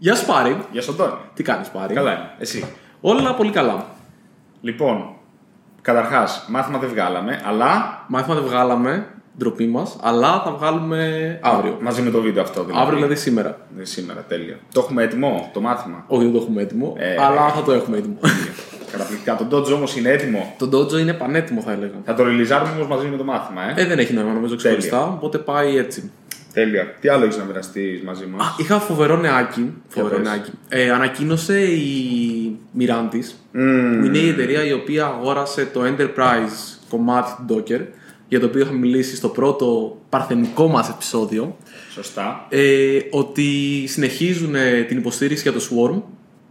Γεια σου Πάρη. Γεια σου Αντώνη. Τι κάνεις Πάρη. Καλά είμαι. Εσύ. Όλα πολύ καλά. Λοιπόν, καταρχάς, μάθημα δεν βγάλαμε, αλλά. Μάθημα δεν βγάλαμε, ντροπή μας, αλλά θα βγάλουμε αύριο. Μαζί με το βίντεο αυτό. Δηλαδή. Αύριο δηλαδή σήμερα. Ναι, σήμερα, τέλεια. Το έχουμε έτοιμο, το μάθημα; Όχι, δεν το έχουμε έτοιμο, Ε, αλλά θα το έχουμε έτοιμο. Καταπληκτικά. Το Dojo όμως είναι έτοιμο; το Dojo είναι πανέτοιμο, θα έλεγα. Θα το ρελιζάρουμε όμως μαζί με το μάθημα, ε; Ε, δεν έχει νόημα νομίζω Τέλεια. ξεχωριστά, οπότε πάει έτσι. Τέλεια. Τι άλλο έχεις να μοιραστείς μαζί μας; Α, είχα φοβερό νεάκι. Φοβερό πες. νεάκι. Ε, ανακοίνωσε η Mirantis, που είναι η εταιρεία η οποία αγόρασε το Enterprise κομμάτι του Docker, για το οποίο είχα μιλήσει στο πρώτο παρθενικό μας επεισόδιο, Σωστά. ε, ότι συνεχίζουν ε, την υποστήριξη για το Swarm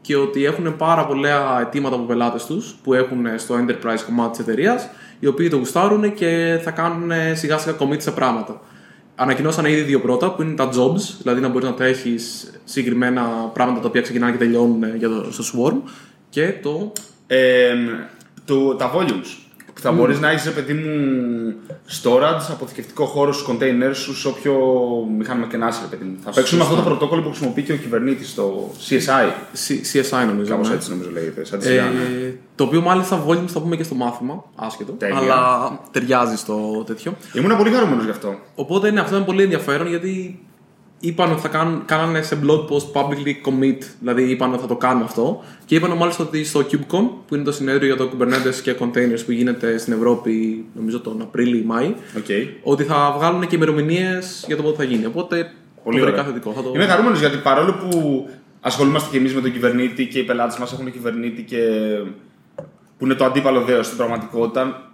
και ότι έχουν πάρα πολλά αιτήματα από πελάτες τους που έχουν ε, στο Enterprise κομμάτι της εταιρείας, οι οποίοι το γουστάρουν και θα κάνουν ε, σιγά σιγά commit σε πράγματα. Ανακοινώσανε ήδη δύο πρώτα που είναι τα jobs, δηλαδή να μπορείς να τρέχεις συγκεκριμένα πράγματα τα οποία ξεκινάνε και τελειώνουν ε, για το, στο Swarm. Και το. Ε, το, τα volumes. Που θα μπορείς να έχεις, ρε παιδί μου, storage, αποθηκευτικό χώρο στους containers σου, σε όποιο μηχάνημα και να είσαι, ρε παιδί μου. Θα παίξουμε αυτό το πρωτόκολλο που χρησιμοποιεί και ο κυβερνήτης στο CSI. C- CSI νομίζω. Κάπως ναι. έτσι νομίζω λέγεται, σαν τη Ε, Σιάννα. το οποίο μάλιστα volumes θα πούμε και στο μάθημα, άσχετο. Τέλεια. Αλλά ταιριάζει στο τέτοιο. Ήμουν πολύ χαρούμενος γι' αυτό. Οπότε ναι, αυτό είναι πολύ ενδιαφέρον γιατί είπαν ότι θα κάνουν, κάνανε σε blog post publicly commit, δηλαδή είπαν ότι θα το κάνουν αυτό. Και είπαν μάλιστα ότι στο KubeCon, που είναι το συνέδριο για το Kubernetes και containers που γίνεται στην Ευρώπη, νομίζω τον Απρίλιο ή Μάη, Okay. ότι θα βγάλουν και ημερομηνίες για το πότε θα γίνει. Οπότε Πολύ το βρήκα ωραία. θετικό. Θα το... Είμαι χαρούμενος γιατί παρόλο που ασχολούμαστε και εμείς με τον κυβερνήτη και οι πελάτες μας έχουν κυβερνήτη και που είναι το αντίπαλο δέος στην πραγματικότητα,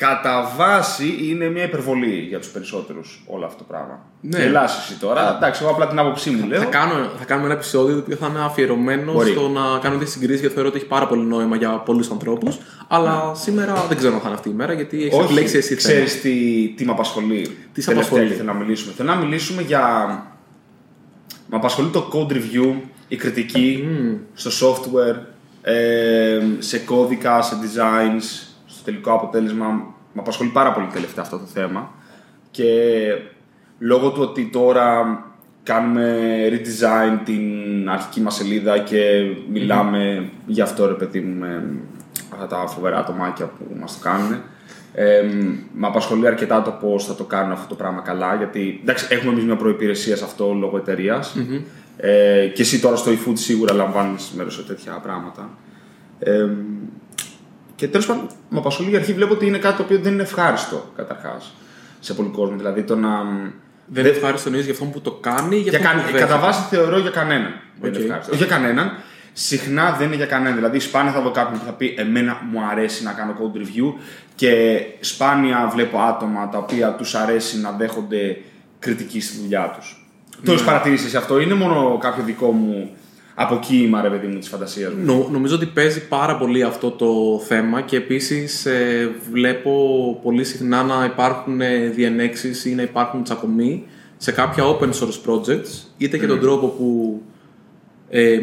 κατά βάση είναι μια υπερβολή για τους περισσότερους όλο αυτό το πράγμα. Ναι. Γελάς εσύ τώρα, εντάξει, εγώ απλά την άποψή μου λέω. Θα, κάνω, θα κάνουμε ένα επεισόδιο το οποίο θα είναι αφιερωμένο Μπορεί. στο να κάνουμε τις συγκρίσεις γιατί θεωρώ ότι έχει πάρα πολύ νόημα για πολλούς ανθρώπους. Αλλά σήμερα δεν ξέρω αν θα είναι αυτή η μέρα γιατί έχεις επιλέξει εσύ θέμα. ξέρεις τι, τι με απασχολεί. Τις σε τελευταία απασχολεί; και Θέλω να μιλήσουμε. Θέλω να μιλήσουμε για... Με απασχολεί το code review, η κριτική στο software, ε, σε κώδικα, σε designs, στο τελικό αποτέλεσμα. Με απασχολεί πάρα πολύ τελευταία αυτό το θέμα. Και λόγω του ότι τώρα κάνουμε redesign την αρχική μας σελίδα και μιλάμε γι' αυτό ρε παιδί μου με αυτά τα φοβερά ατομάκια που μας το κάνουν. Ε, με απασχολεί αρκετά το πώς θα το κάνουν αυτό το πράγμα καλά. Γιατί εντάξει, έχουμε εμείς μια προπηρεσία σε αυτό λόγω εταιρείας. Ε, και εσύ τώρα στο eFood σίγουρα λαμβάνεις μέρος σε τέτοια πράγματα. Ε, και τέλος πάντων, με απασχολεί η αρχή. Βλέπω ότι είναι κάτι το οποίο δεν είναι ευχάριστο καταρχάς σε πολύ κόσμο. Δηλαδή το να. Δεν είναι ευχάριστο εννοείς για αυτόν που το κάνει ή για Για αυτόν κα... που δέχεται; Κατά βάση θεωρώ για κανέναν. Δεν είναι Οκ. ευχάριστο. Όχι για κανέναν. Συχνά δεν είναι για κανέναν. Δηλαδή, σπάνια θα δω κάποιον που θα πει Εμένα μου αρέσει να κάνω code review και σπάνια βλέπω άτομα τα οποία τους αρέσει να δέχονται κριτική στη δουλειά τους. Το έχει παρατηρήσεις εσύ αυτό, είναι μόνο κάποιο δικό μου αποκοίημα, ρε παιδί μου, της φαντασίας μου. Νο- νομίζω ότι παίζει πάρα πολύ αυτό το θέμα και επίσης ε, βλέπω πολύ συχνά να υπάρχουν ε, διενέξεις ή να υπάρχουν τσακωμοί σε κάποια open source projects είτε και τον τρόπο που ε,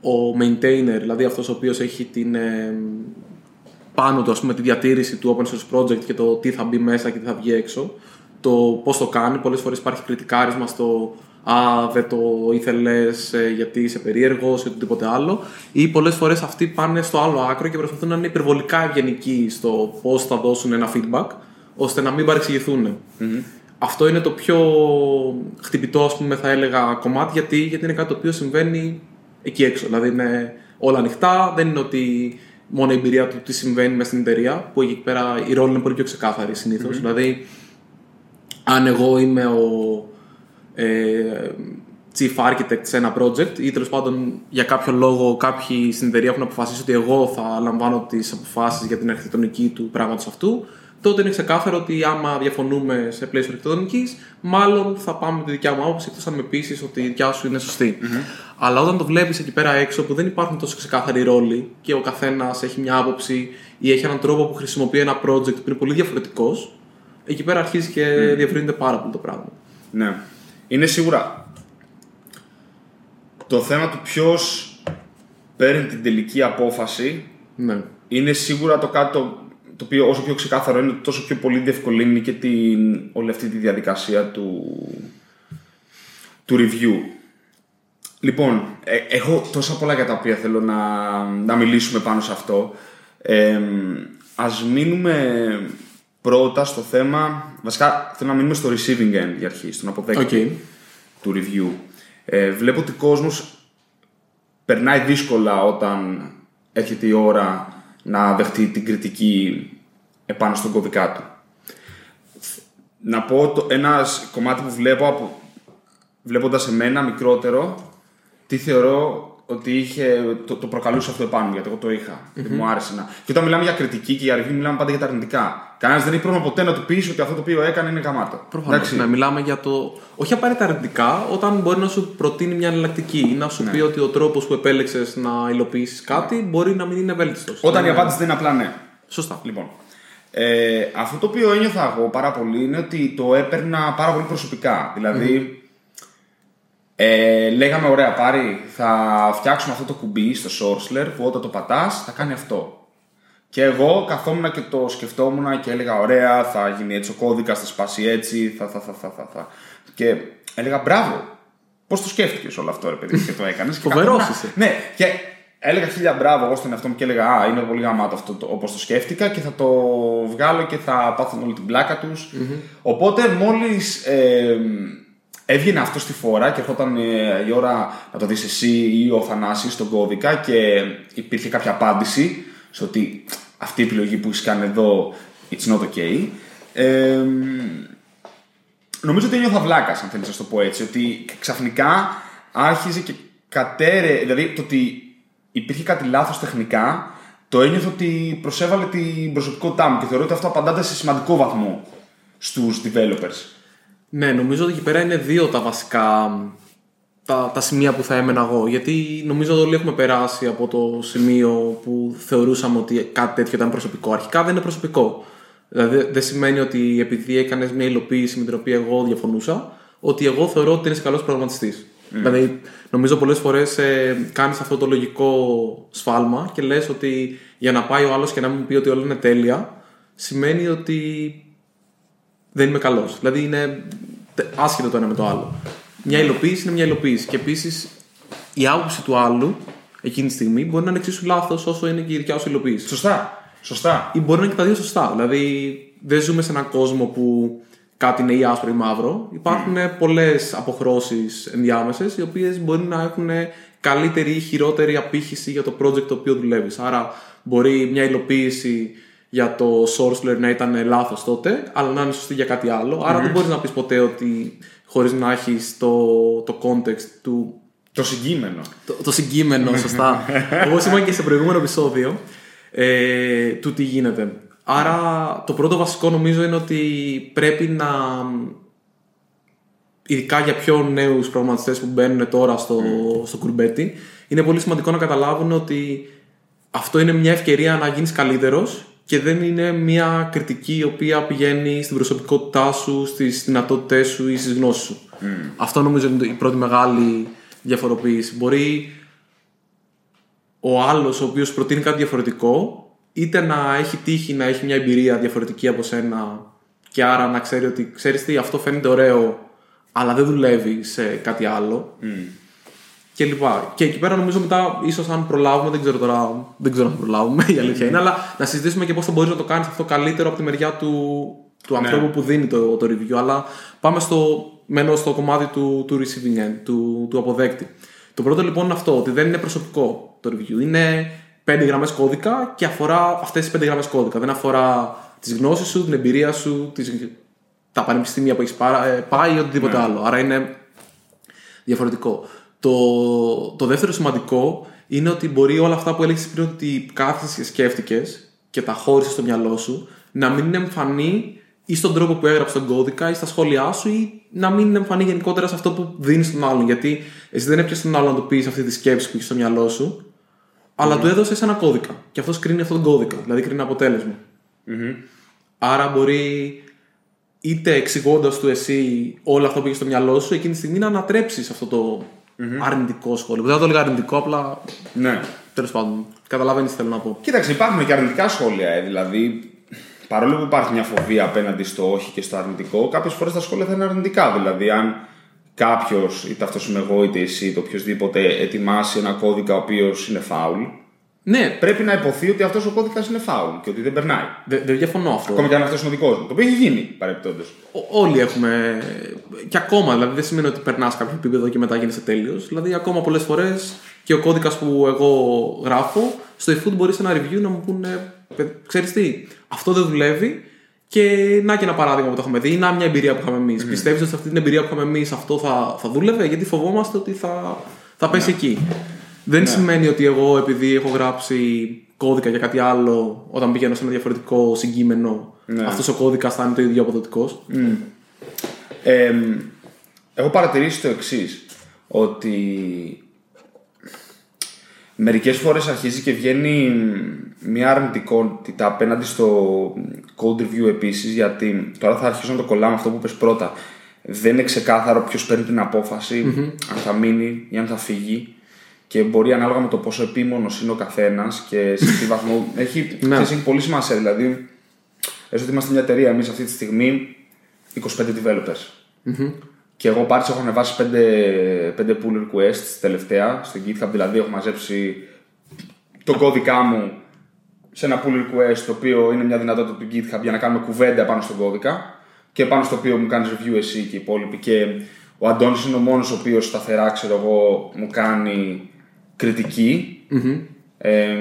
ο maintainer, δηλαδή αυτός ο οποίος έχει την, ε, πάνω του ας πούμε τη διατήρηση του open source project και το τι θα μπει μέσα και τι θα βγει έξω το πώς το κάνει, πολλές φορές υπάρχει κριτικάρισμα στο «Α, δεν το ήθελες ε, γιατί είσαι περίεργος» ή οτιδήποτε άλλο ή πολλές φορές αυτοί πάνε στο άλλο άκρο και προσπαθούν να είναι υπερβολικά ευγενικοί στο πώς θα δώσουν ένα feedback ώστε να μην παρεξηγηθούν. Αυτό είναι το πιο χτυπητό, ας πούμε, θα έλεγα κομμάτι γιατί, γιατί είναι κάτι το οποίο συμβαίνει εκεί έξω. Δηλαδή είναι όλα ανοιχτά, δεν είναι ότι μόνο η εμπειρία του τι συμβαίνει μες στην εταιρεία, που εκεί πέρα η ρόλη είναι πολύ πιο ξεκάθαρη συνήθως. Δηλαδή, αν εγώ είμαι ο ε, chief architect σε ένα project ή τέλος πάντων για κάποιο λόγο κάποιοι στην εταιρεία έχουν αποφασίσει ότι εγώ θα λαμβάνω τις αποφάσεις για την αρχιτεκτονική του πράγματος αυτού, τότε είναι ξεκάθαρο ότι άμα διαφωνούμε σε πλαίσιο αρχιτεκτονικής, μάλλον θα πάμε με τη δικιά μου άποψη εκτός αν με πείσει ότι η δικιά σου είναι σωστή. Αλλά όταν το βλέπεις εκεί πέρα έξω που δεν υπάρχουν τόσο ξεκάθαροι ρόλοι και ο καθένας έχει μια άποψη ή έχει έναν τρόπο που χρησιμοποιεί ένα project που είναι πολύ διαφορετικός, εκεί πέρα αρχίζει και διευρύνεται πάρα πολύ το πράγμα. Ναι. Είναι σίγουρα το θέμα του ποιος παίρνει την τελική απόφαση Ναι. είναι σίγουρα το κάτι το, το οποίο όσο πιο ξεκάθαρο είναι τόσο πιο πολύ διευκολύνει και την, όλη αυτή τη διαδικασία του, του review. Λοιπόν, ε, έχω τόσα πολλά για τα οποία θέλω να, να μιλήσουμε πάνω σε αυτό. Ε, ας μείνουμε πρώτα στο θέμα, βασικά θέλω να μείνουμε στο receiving end για αρχή, στον αποδέκτη Οκ. του review. Ε, βλέπω ότι ο κόσμος περνάει δύσκολα όταν έρχεται η ώρα να δεχτεί την κριτική επάνω στον κώδικά του. Να πω το, ένας κομμάτι που βλέπω από, βλέποντας εμένα μικρότερο τι θεωρώ ότι είχε, το, το προκαλούσε αυτό επάνω μου, γιατί εγώ το είχα. γιατί Μου άρεσε να. Και όταν μιλάμε για κριτική και για review, μιλάμε πάντα για τα αρνητικά. Κανένας δεν έχει πρόβλημα ποτέ να του πεις ότι αυτό το οποίο έκανε είναι γαμάτο. Προφανώς. Ναι, μιλάμε για το. Όχι απαραίτητα αρνητικά, όταν μπορεί να σου προτείνει μια εναλλακτική ή να σου Ναι. πει ότι ο τρόπος που επέλεξες να υλοποιήσεις κάτι μπορεί να μην είναι ευέλικτος. Όταν η απάντηση δεν είναι απλά ναι. Σωστά. Λοιπόν, ε, αυτό το οποίο ένιωθα εγώ πάρα πολύ είναι ότι το έπαιρνα πάρα πολύ προσωπικά. Δηλαδή, ε, λέγαμε ωραία πάρει, θα φτιάξουμε αυτό το κουμπί στο Sourceler που όταν το πατάς θα κάνει αυτό. Και εγώ καθόμουν και το σκεφτόμουν και έλεγα ωραία θα γίνει έτσι ο κώδικας, θα σπάσει έτσι, θα θα θα θα θα. θα. Και έλεγα μπράβο, πώς το σκέφτηκες όλο αυτό ρε παιδί και το έκανες. Και Φοβερός καθόμουν- είσαι. ναι, και έλεγα χίλια μπράβο εγώ στον εαυτό μου και έλεγα Α, είναι πολύ γαμάτο αυτό το, όπως το σκέφτηκα και θα το βγάλω και θα πάθουν όλη την πλάκα τους. Οπότε μόλις ε, έβγαινε αυτό στη φορά και ερχόταν ε, η ώρα να το δεις εσύ ή ο Θανάσης στον κώδικα και υπήρχε κάποια απάντηση στο ότι αυτή η επιλογή που έχεις κάνει εδώ it's not okay. Ε, Νομίζω ότι ένιωθα βλάκας, αν θέλεις να το πω έτσι. Ότι ξαφνικά άρχιζε και κατέρε. Δηλαδή το ότι υπήρχε κάτι λάθος τεχνικά, το ένιωθα ότι προσέβαλε την προσωπικότητά μου και θεωρώ ότι αυτό απαντάται σε σημαντικό βαθμό στους developers. Ναι, νομίζω ότι εκεί πέρα είναι δύο τα βασικά τα, τα σημεία που θα έμενα εγώ. Γιατί νομίζω ότι όλοι έχουμε περάσει από το σημείο που θεωρούσαμε ότι κάτι τέτοιο ήταν προσωπικό. Αρχικά δεν είναι προσωπικό. Δηλαδή δεν σημαίνει ότι επειδή έκανες μια υλοποίηση με την οποία εγώ διαφωνούσα, ότι εγώ θεωρώ ότι είσαι καλός προγραμματιστής. Δηλαδή, νομίζω πολλές φορές ε, κάνεις αυτό το λογικό σφάλμα και λες ότι για να πάει ο άλλος και να μου πει ότι όλα είναι τέλεια, σημαίνει ότι δεν είμαι καλός. Δηλαδή είναι τε- άσχετο το ένα με το άλλο. Μια υλοποίηση είναι μια υλοποίηση. Και επίσης η άποψη του άλλου εκείνη τη στιγμή μπορεί να είναι εξίσου λάθος όσο είναι και η δικιά σου υλοποίηση. Σωστά. Σωστά. Ή μπορεί να είναι και τα δύο σωστά. Δηλαδή δεν ζούμε σε έναν κόσμο που κάτι είναι ή άσπρο ή μαύρο. Υπάρχουν mm. πολλές αποχρώσεις ενδιάμεσες οι οποίες μπορεί να έχουν καλύτερη ή χειρότερη απήχηση για το project το οποίο δουλεύεις. Άρα μπορεί μια υλοποίηση για το Sourceler να ήταν λάθος τότε, αλλά να είναι σωστή για κάτι άλλο. Άρα δεν μπορείς να πεις ποτέ ότι χωρίς να έχεις το, το context του Το συγκείμενο. το, το συγκείμενο, σωστά. Όπω είπα και σε προηγούμενο επεισόδιο, ε, του τι γίνεται. Άρα το πρώτο βασικό νομίζω είναι ότι πρέπει να. Ειδικά για πιο νέους προγραμματιστές που μπαίνουν τώρα στο, στο κουρμπέτι, είναι πολύ σημαντικό να καταλάβουν ότι αυτό είναι μια ευκαιρία να γίνεις καλύτερος και δεν είναι μια κριτική η οποία πηγαίνει στην προσωπικότητά σου, στις δυνατότητές σου ή στις γνώσεις σου. Αυτό νομίζω είναι η πρώτη μεγάλη διαφοροποίηση. Μπορεί ο άλλος ο οποίος προτείνει κάτι διαφορετικό, είτε να έχει τύχει να έχει μια εμπειρία διαφορετική από σένα και άρα να ξέρει ότι ξέρεις τι, αυτό φαίνεται ωραίο, αλλά δεν δουλεύει σε κάτι άλλο. Και λοιπά. Και εκεί πέρα νομίζω μετά, ίσως αν προλάβουμε, δεν ξέρω τώρα, δεν ξέρω αν θα προλάβουμε, η αλήθεια είναι, αλλά να συζητήσουμε και πώς θα μπορείς να το κάνεις αυτό καλύτερο από τη μεριά του, του ανθρώπου που δίνει το, το review. Αλλά πάμε στο, μένω στο κομμάτι του, του receiving end, του, του αποδέκτη. Το πρώτο λοιπόν είναι αυτό, ότι δεν είναι προσωπικό το review. Είναι πέντε γραμμές κώδικα και αφορά αυτές τις πέντε γραμμές κώδικα. Δεν αφορά τις γνώσεις σου, την εμπειρία σου, τις, τα πανεπιστήμια που έχεις πάει ή οτιδήποτε άλλο. Άρα είναι διαφορετικό. Το, το δεύτερο σημαντικό είναι ότι μπορεί όλα αυτά που έλεγες πριν ότι κάθεσαι και σκέφτηκες και τα χώρισες στο μυαλό σου να μην είναι εμφανή ή στον τρόπο που έγραψες τον κώδικα ή στα σχόλιά σου ή να μην είναι εμφανή γενικότερα σε αυτό που δίνεις στον άλλον. Γιατί εσύ δεν έπιασες τον άλλον να του πεις αυτή τη σκέψη που έχεις στο μυαλό σου, αλλά του έδωσες ένα κώδικα. Και αυτός κρίνει αυτόν τον κώδικα, δηλαδή κρίνει αποτέλεσμα. Άρα μπορεί είτε εξηγώντας του εσύ όλα αυτά που έχεις στο μυαλό σου, εκείνη τη στιγμή να ανατρέψεις αυτό το αρνητικό σχόλιο. Δεν θα το έλεγα αρνητικό, απλά Ναι. τέλος πάντων. Καταλαβαίνεις τι θέλω να πω. Κοίταξε, υπάρχουν και αρνητικά σχόλια. Ε, δηλαδή, παρόλο που υπάρχει μια φοβία απέναντι στο όχι και στο αρνητικό, κάποιες φορές τα σχόλια θα είναι αρνητικά. Δηλαδή, αν κάποιος, είτε αυτός είμαι εγώ είτε εσύ, είτε οποιοδήποτε, ετοιμάσει ένα κώδικα ο οποίος είναι φάουλ, Ναι, πρέπει να υποθεί ότι αυτός ο κώδικας είναι φάουλ και ότι δεν περνάει. δεν δεν διαφωνώ αυτό. Ακόμα και αν αυτός είναι ο δικός μου. Το οποίο έχει γίνει παρεμπιπτόντως. Ό- Όλοι έχουμε. και ακόμα, δηλαδή δεν σημαίνει ότι περνάς κάποιο επίπεδο και μετά γίνεσαι τέλειος. Δηλαδή, ακόμα πολλές φορές και ο κώδικας που εγώ γράφω, στο eFood μπορείς σε ένα review να μου πούνε, ξέρεις τι, αυτό δεν δουλεύει. Και να και ένα παράδειγμα που το έχουμε δει, ή να μια εμπειρία που είχαμε εμείς. Πιστεύεις ότι σε αυτή την εμπειρία που είχαμε εμείς αυτό θα, θα δούλευε, γιατί φοβόμαστε ότι θα, θα πέσει εκεί. Δεν σημαίνει ότι εγώ, επειδή έχω γράψει κώδικα για κάτι άλλο, όταν πηγαίνω σε ένα διαφορετικό συγκείμενο, Ναι. αυτός ο κώδικας θα είναι το ίδιο αποδοτικός. Ε, έχω παρατηρήσει το εξής. Ότι μερικές φορές αρχίζει και βγαίνει μια αρνητικότητα απέναντι στο code review επίσης γιατί τώρα θα αρχίσω να το κολλάμε αυτό που είπες πρώτα δεν είναι ξεκάθαρο ποιος παίρνει την αποφαση αν θα μείνει ή αν θα φύγει και μπορεί ανάλογα με το πόσο επίμονος είναι ο καθένας και σε τι βαθμό έχει, Ναι. ξέρεις, έχει πολύ σημασία. Δηλαδή έστω ότι είμαστε μια εταιρεία εμείς αυτή τη στιγμή 25 developers. Και εγώ πάρτι έχω ανεβάσει 5, 5 pull requests τελευταία στο GitHub, δηλαδή έχω μαζέψει το κώδικά μου σε ένα pull request το οποίο είναι μια δυνατότητα του GitHub για να κάνουμε κουβέντα πάνω στον κώδικα και πάνω στο οποίο μου κάνεις review εσύ και οι υπόλοιποι. Και ο Αντώνης είναι ο μόνος ο οποίος σταθερά ξέρω εγώ μου κάνει κριτική Ε,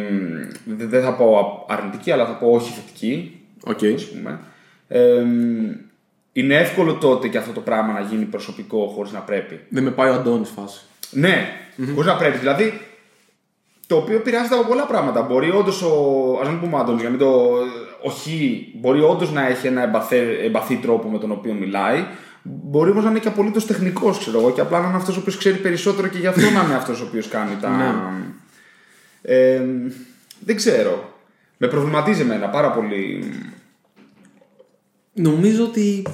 δεν δεν θα πω αρνητική αλλά θα πω όχι θετική Οκ. ας πούμε. Ε, είναι εύκολο τότε και αυτό το πράγμα να γίνει προσωπικό χωρίς να πρέπει. Δεν με πάει ο Αντώνης φάση. Ναι, χωρίς να πρέπει. Δηλαδή, το οποίο επηρεάζεται από πολλά πράγματα. Μπορεί όντως ο. Α μην πούμε Άντωνη, για να μην το. Όχι, μπορεί όντως να έχει ένα εμπαθέ, εμπαθή τρόπο με τον οποίο μιλάει. Μπορεί όμως να είναι και απολύτως τεχνικός, ξέρω εγώ, και απλά να είναι αυτός ο οποίος ξέρει περισσότερο και γι' αυτό να είναι αυτός ο οποίος κάνει τα. Ε, δεν ξέρω. Με προβληματίζει εμένα πάρα πολύ. Νομίζω ότι.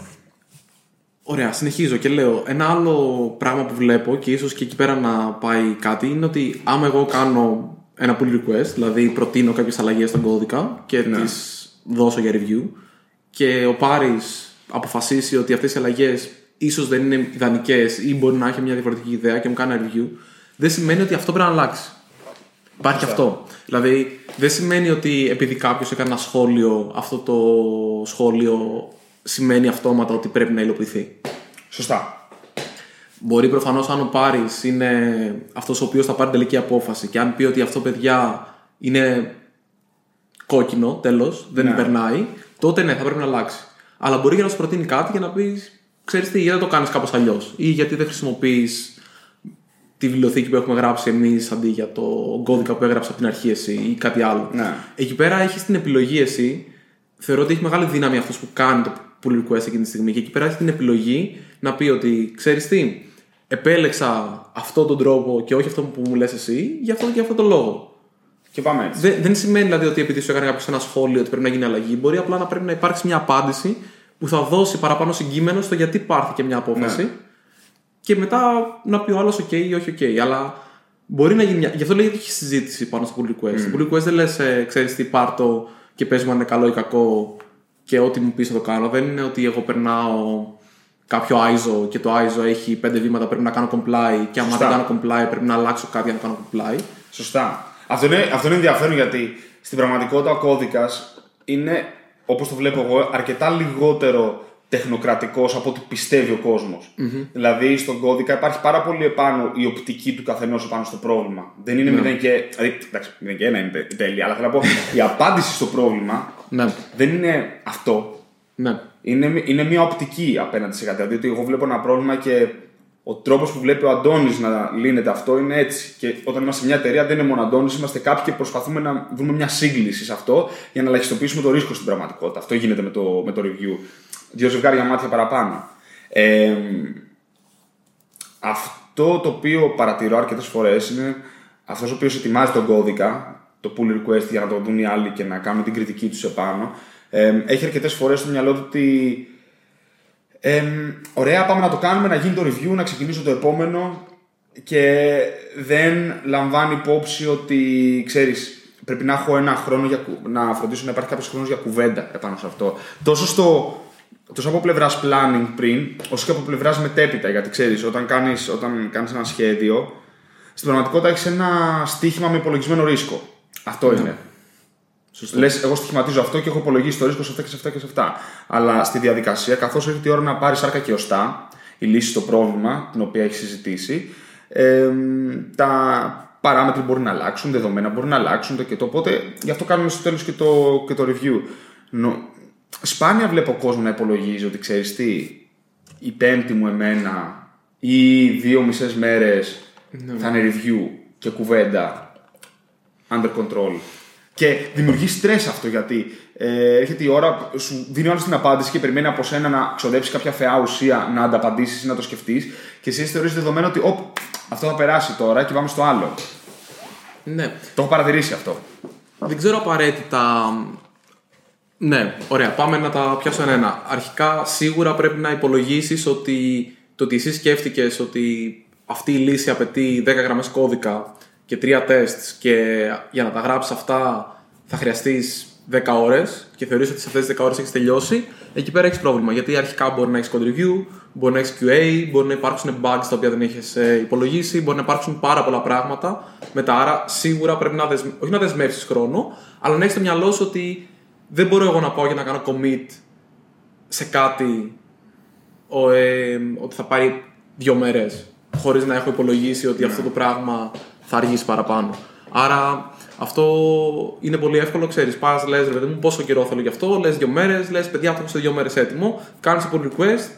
Ωραία, συνεχίζω και λέω. Ένα άλλο πράγμα που βλέπω και ίσως και εκεί πέρα να πάει κάτι είναι ότι άμα εγώ κάνω ένα pull request, δηλαδή προτείνω κάποιες αλλαγές στον κώδικα και Ναι. τις δώσω για review και ο Πάρης αποφασίσει ότι αυτές οι αλλαγές ίσως δεν είναι ιδανικές ή μπορεί να έχει μια διαφορετική ιδέα και μου κάνει ένα review, δεν σημαίνει ότι αυτό πρέπει να αλλάξει. Υπάρχει και αυτό. Δηλαδή, δεν σημαίνει ότι επειδή κάποιος έκανε ένα σχόλιο, αυτό το σχόλιο σημαίνει αυτόματα ότι πρέπει να υλοποιηθεί. Σωστά. Μπορεί προφανώς, αν ο Πάρης είναι αυτός ο οποίος θα πάρει τελική απόφαση και αν πει ότι αυτό παιδιά είναι κόκκινο, τέλος, δεν Ναι. περνάει, τότε ναι, θα πρέπει να αλλάξει. Αλλά μπορεί και να σου προτείνει κάτι για να πεις, ξέρεις τι, γιατί δεν το κάνεις κάπως αλλιώς; Ή γιατί δεν χρησιμοποιείς τη βιβλιοθήκη που έχουμε γράψει εμείς αντί για το κώδικα που έγραψες από την αρχή εσύ ή κάτι άλλο. Ναι. Εκεί πέρα έχεις την επιλογή εσύ. Θεωρώ ότι έχει μεγάλη δύναμη αυτός που κάνει το pull request εκείνη τη στιγμή. Και εκεί πέρα έχεις την επιλογή να πει ότι ξέρεις τι, επέλεξα αυτόν τον τρόπο και όχι αυτό που μου λες εσύ, για αυτόν και αυτόν τον λόγο. Και πάμε έτσι. Δεν, δεν σημαίνει δηλαδή ότι επειδή σου έκανε κάποιος ένα σχόλιο ότι πρέπει να γίνει αλλαγή. Μπορεί απλά να πρέπει να υπάρξει μια απάντηση που θα δώσει παραπάνω συγκείμενο στο γιατί πάρθηκε μια απόφαση. Ναι. Και μετά να πει ο άλλος OK ή όχι OK. Αλλά μπορεί να γίνει μια. Γι' αυτό λέγεται και συζήτηση πάνω στο pull request. Στο pull request δεν λες, ξέρεις τι, πάρ το και πες μου αν είναι καλό ή κακό και ό,τι μου πεις θα το κάνω. Δεν είναι ότι εγώ περνάω κάποιο ISO και το ISO έχει πέντε βήματα πρέπει να κάνω comply και άμα Σωστά. δεν κάνω comply πρέπει να αλλάξω κάτι για να κάνω comply. Σωστά. Αυτό είναι, αυτό είναι ενδιαφέρον γιατί στην πραγματικότητα ο κώδικας είναι, όπως το βλέπω εγώ, αρκετά λιγότερο τεχνοκρατικός από ό,τι πιστεύει ο κοσμο Δηλαδή στον κώδικα υπάρχει πάρα πολύ επάνω η οπτική του καθενός επάνω στο πρόβλημα. Δεν είναι 0 και. Δηλαδή, εντάξει, 0 και 1 είναι τε- τέλεια, αλλά θέλω να πω η απάντηση στο πρόβλημα Ναι, δεν είναι αυτό. ναι. Είναι, είναι μια οπτική απέναντι σε κάτι. Δηλαδή ότι εγώ βλέπω ένα πρόβλημα και ο τρόπος που βλέπει ο Αντώνης να λύνεται αυτό είναι έτσι. Και όταν είμαστε σε μια εταιρεία δεν είναι μόνο Αντώνης, είμαστε κάποιοι και προσπαθούμε να βρούμε μια σύγκληση σε αυτό για να ελαχιστοποιήσουμε το ρίσκο στην πραγματικότητα. Αυτό γίνεται με το, με το review. Δύο ζευγάρια μάτια παραπάνω. Ε, αυτό το οποίο παρατηρώ αρκετές φορές είναι αυτός ο οποίος ετοιμάζει τον κώδικα, το pull request για να το δουν οι άλλοι και να κάνουν την κριτική τους επάνω. Ε, έχει αρκετές φορές στο μυαλό του ότι ε, ωραία, πάμε να το κάνουμε, να γίνει το review, να ξεκινήσω το επόμενο και δεν λαμβάνει υπόψη ότι, ξέρεις, πρέπει να έχω ένα χρόνο για, κου- να φροντίσω να υπάρχει κάποιος χρόνος για κουβέντα επάνω σε αυτό. Τόσο στο τόσο από πλευράς planning πριν, όσο και από πλευράς μετέπειτα. Γιατί ξέρεις, όταν κάνεις όταν κάνεις ένα σχέδιο, στην πραγματικότητα έχεις ένα στοίχημα με υπολογισμένο ρίσκο. Αυτό είναι. Λες, εγώ στοιχηματίζω αυτό και έχω υπολογίσει το ρίσκο σε αυτά και σε αυτά και σε αυτά. Αλλά στη διαδικασία, καθώς έρχεται η ώρα να πάρει άρκα και οστά, η λύση στο πρόβλημα την οποία έχεις συζητήσει, ε, τα παράμετροι μπορεί να αλλάξουν, δεδομένα μπορεί να αλλάξουν το και το. Οπότε γι' αυτό κάνουμε στο τέλος και, το, και το review. Νο, σπάνια βλέπω κόσμο να υπολογίζει ότι ξέρεις τι, η πέμπτη μου εμένα ή δύο μισές μέρες ναι. θα είναι review και κουβέντα under control. Και δημιουργεί στρες αυτό γιατί ε, έρχεται η ώρα, σου δίνει όλη την απάντηση και περιμένει από σένα να ξοδέψει κάποια φαιά ουσία να ανταπαντήσεις ή να το σκεφτείς. Και εσύ θεωρείς δεδομένο ότι Οπ, αυτό θα περάσει τώρα και πάμε στο άλλο. Ναι. Το έχω παρατηρήσει αυτό. Δεν ξέρω απαραίτητα. Ναι, ωραία. Πάμε να τα πιάσω ένα-ένα. Αρχικά, σίγουρα πρέπει να υπολογίσεις ότι το ότι εσύ σκέφτηκες ότι αυτή η λύση απαιτεί 10 γραμμές κώδικα και 3 τεστ και για να τα γράψεις αυτά θα χρειαστείς 10 ώρες και θεωρείς ότι σε αυτές τις 10 ώρες έχεις τελειώσει, εκεί πέρα έχεις πρόβλημα. Γιατί αρχικά μπορεί να έχεις code review, μπορεί να έχεις QA, μπορεί να υπάρξουν bugs τα οποία δεν έχεις υπολογίσει, μπορεί να υπάρξουν πάρα πολλά πράγματα. Μετά, άρα σίγουρα πρέπει να δεσμε... όχι να δεσμεύσεις χρόνο, αλλά να έχεις στο μυαλό σου ότι δεν μπορώ εγώ να πάω για να κάνω commit σε κάτι ο, ε, ότι θα πάρει δύο μέρες χωρίς να έχω υπολογίσει ότι αυτό το πράγμα θα αργήσει παραπάνω. Άρα αυτό είναι πολύ εύκολο, ξέρεις. Πας, λες, ρε παιδί μου, πόσο καιρό θέλω γι' αυτό, λες δύο μέρες, λες, παιδιά, αυτό σε δύο μέρες έτοιμο. Κάνεις pull request,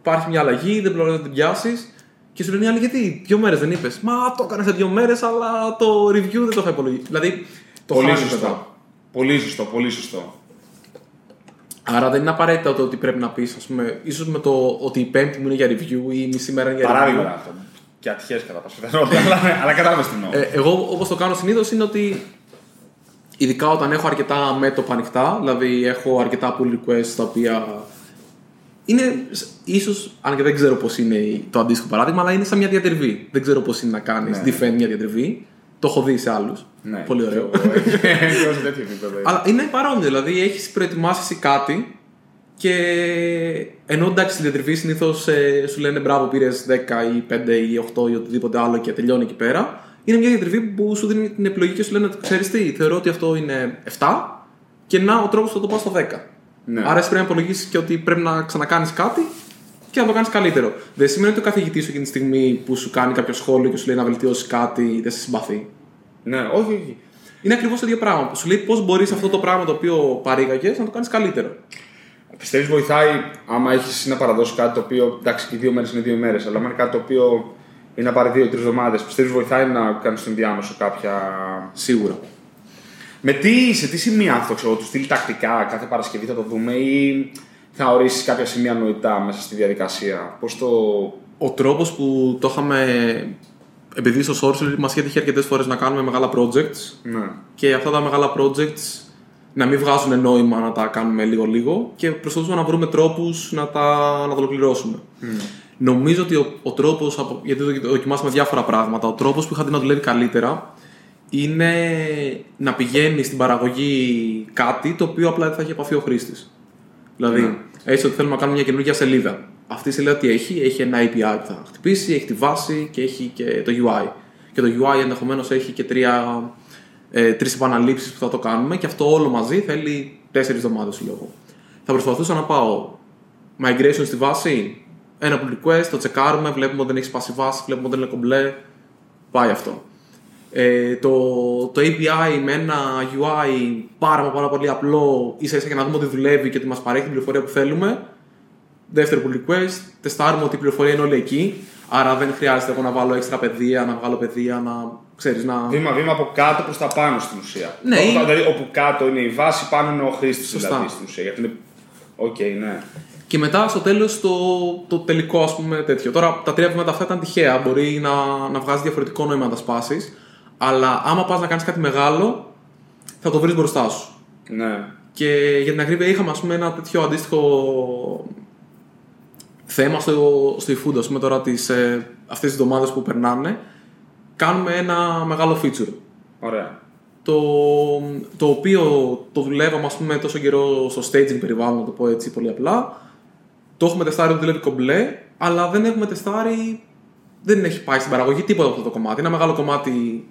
υπάρχει μια αλλαγή, δεν μπορεί να την πιάσεις. Και σου λένε οι άλλοι, γιατί δύο μέρες δεν είπες; Μα το έκανες σε δύο μέρες, αλλά το review δεν το είχα υπολογίσει. Δηλαδή, το πολύ σωστό. Πολύ σωστό, πολύ σωστό. Άρα δεν είναι απαραίτητο το ότι πρέπει να πεις, ας πούμε, ίσως με το ότι η πέμπτη μου είναι για review ή η μισή μέρα είναι για Παράδειγμα review. αυτό. Και ατυχές κατά πάσα πιθανότητα, αλλά κατάλαβες τι εννοώ. Ε, εγώ όπως το κάνω συνήθως είναι ότι ειδικά όταν έχω αρκετά μέτωπα ανοιχτά, δηλαδή έχω αρκετά pull requests τα οποία είναι ίσως, αν και δεν ξέρω πώς είναι το αντίστοιχο παράδειγμα, αλλά είναι σαν μια διατριβή. Δεν ξέρω πώς είναι να κάνεις ναι. defend μια διατριβή. Το έχω δει σε άλλους. Ναι. Πολύ ωραίο. αλλά είναι παρόμοιο, δηλαδή έχεις προετοιμάσει κάτι και ενώ εντάξει στην διατριβή συνήθως ε, σου λένε μπράβο, πήρες 10 ή 5 ή 8 ή οτιδήποτε άλλο και τελειώνει εκεί πέρα. Είναι μια διατριβή που σου δίνει την επιλογή και σου λένε: Ξέρεις τι, θεωρώ ότι αυτό είναι 7 και να ο τρόπος θα το πάω στο 10. Ναι. Άρα εσύ πρέπει να υπολογίσεις και ότι πρέπει να ξανακάνεις κάτι και να το κάνεις καλύτερο. Δεν σημαίνει ότι ο καθηγητής σου εκείνη τη στιγμή που σου κάνει κάποιο σχόλιο και σου λέει να βελτιώσεις κάτι δεν σε συμπαθεί. Ναι, όχι, όχι. Είναι ακριβώς το ίδιο πράγμα. Που σου λέει πώς μπορείς αυτό το πράγμα το οποίο παρήγαγες να το κάνεις καλύτερο. Πιστεύεις βοηθάει άμα έχεις να παραδώσεις κάτι το οποίο. Εντάξει, και δύο μέρες είναι δύο μέρες, αλλά άμα είναι κάτι το οποίο είναι να πάρει δύο-τρει εβδομάδες, πιστεύεις βοηθάει να κάνεις στον διάμεσο κάποια. Σίγουρα. Με τι, σε τι σημεία αυτό ξέρω, του στείλει τακτικά κάθε Παρασκευή θα το δούμε ή θα ορίσεις κάποια σημεία νοητά μέσα στη διαδικασία; Πώς το. Ο τρόπος που το είχαμε. Επειδή στο Source μας είχε τύχει αρκετές φορές να κάνουμε μεγάλα projects. Ναι. Και αυτά τα μεγάλα projects να μην βγάζουν νόημα να τα κάνουμε λίγο-λίγο και προσπαθούμε να βρούμε τρόπους να τα, να τα ολοκληρώσουμε. Mm. Νομίζω ότι ο, ο τρόπος, γιατί δοκιμάσαμε διάφορα πράγματα, ο τρόπος που είχα δει να δουλεύει καλύτερα είναι να πηγαίνει στην παραγωγή κάτι το οποίο απλά δεν θα έχει επαφή ο χρήστης. Δηλαδή, mm. έτσι ότι θέλουμε να κάνουμε μια καινούργια σελίδα. Αυτή η σελίδα τι έχει, έχει ένα API που θα χτυπήσει, έχει τη βάση και έχει και το UI. Και το UI ενδεχομένως έχει και τρία ε, τρεις επαναλήψεις που θα το κάνουμε και αυτό όλο μαζί θέλει τέσσερις εβδομάδες λόγω. Θα προσπαθούσα να πάω migration στη βάση, ένα pull request, το τσεκάρουμε, βλέπουμε ότι δεν έχει σπάσει βάση, βλέπουμε ότι δεν είναι κομπλέ. Πάει αυτό. Ε, το, το API με ένα UI πάρα, πάρα πολύ απλό, ίσα ίσα για να δούμε ότι δουλεύει και ότι μας παρέχει την πληροφορία που θέλουμε. Δεύτερο pull request, τεστάρουμε ότι η πληροφορία είναι όλη εκεί. Άρα δεν χρειάζεται εγώ να βάλω έξτρα πεδία, να βγάλω πεδία, να ξέρεις να. Βήμα-βήμα από κάτω προς τα πάνω στην ουσία. Ναι, όπου, δηλαδή όπου κάτω είναι η βάση, πάνω είναι ο χρήστης δηλαδή στην ουσία. Γιατί είναι. OK, okay, ναι. Και μετά στο τέλος το, το τελικό, ας πούμε τέτοιο. Τώρα τα τρία βήματα αυτά ήταν τυχαία. Μπορεί να, να βγάζεις διαφορετικό νόημα να τα σπάσεις. Αλλά άμα πας να κάνεις κάτι μεγάλο, θα το βρεις μπροστά σου. Ναι. Και για την ακρίβεια είχαμε ας πούμε, ένα τέτοιο αντίστοιχο θέμα στο, στο eFood, ας πούμε τώρα τις, ε, αυτές τις εβδομάδες που περνάνε, κάνουμε ένα μεγάλο feature. Ωραία. Το, το οποίο το δουλεύαμε ας πούμε τόσο καιρό στο staging περιβάλλον, να το πω έτσι πολύ απλά. το έχουμε τεστάρει ότι δουλεύει κομπλέ, αλλά δεν έχουμε τεστάρει. Δεν έχει πάει στην παραγωγή τίποτα από αυτό το κομμάτι. Ένα μεγάλο κομμάτι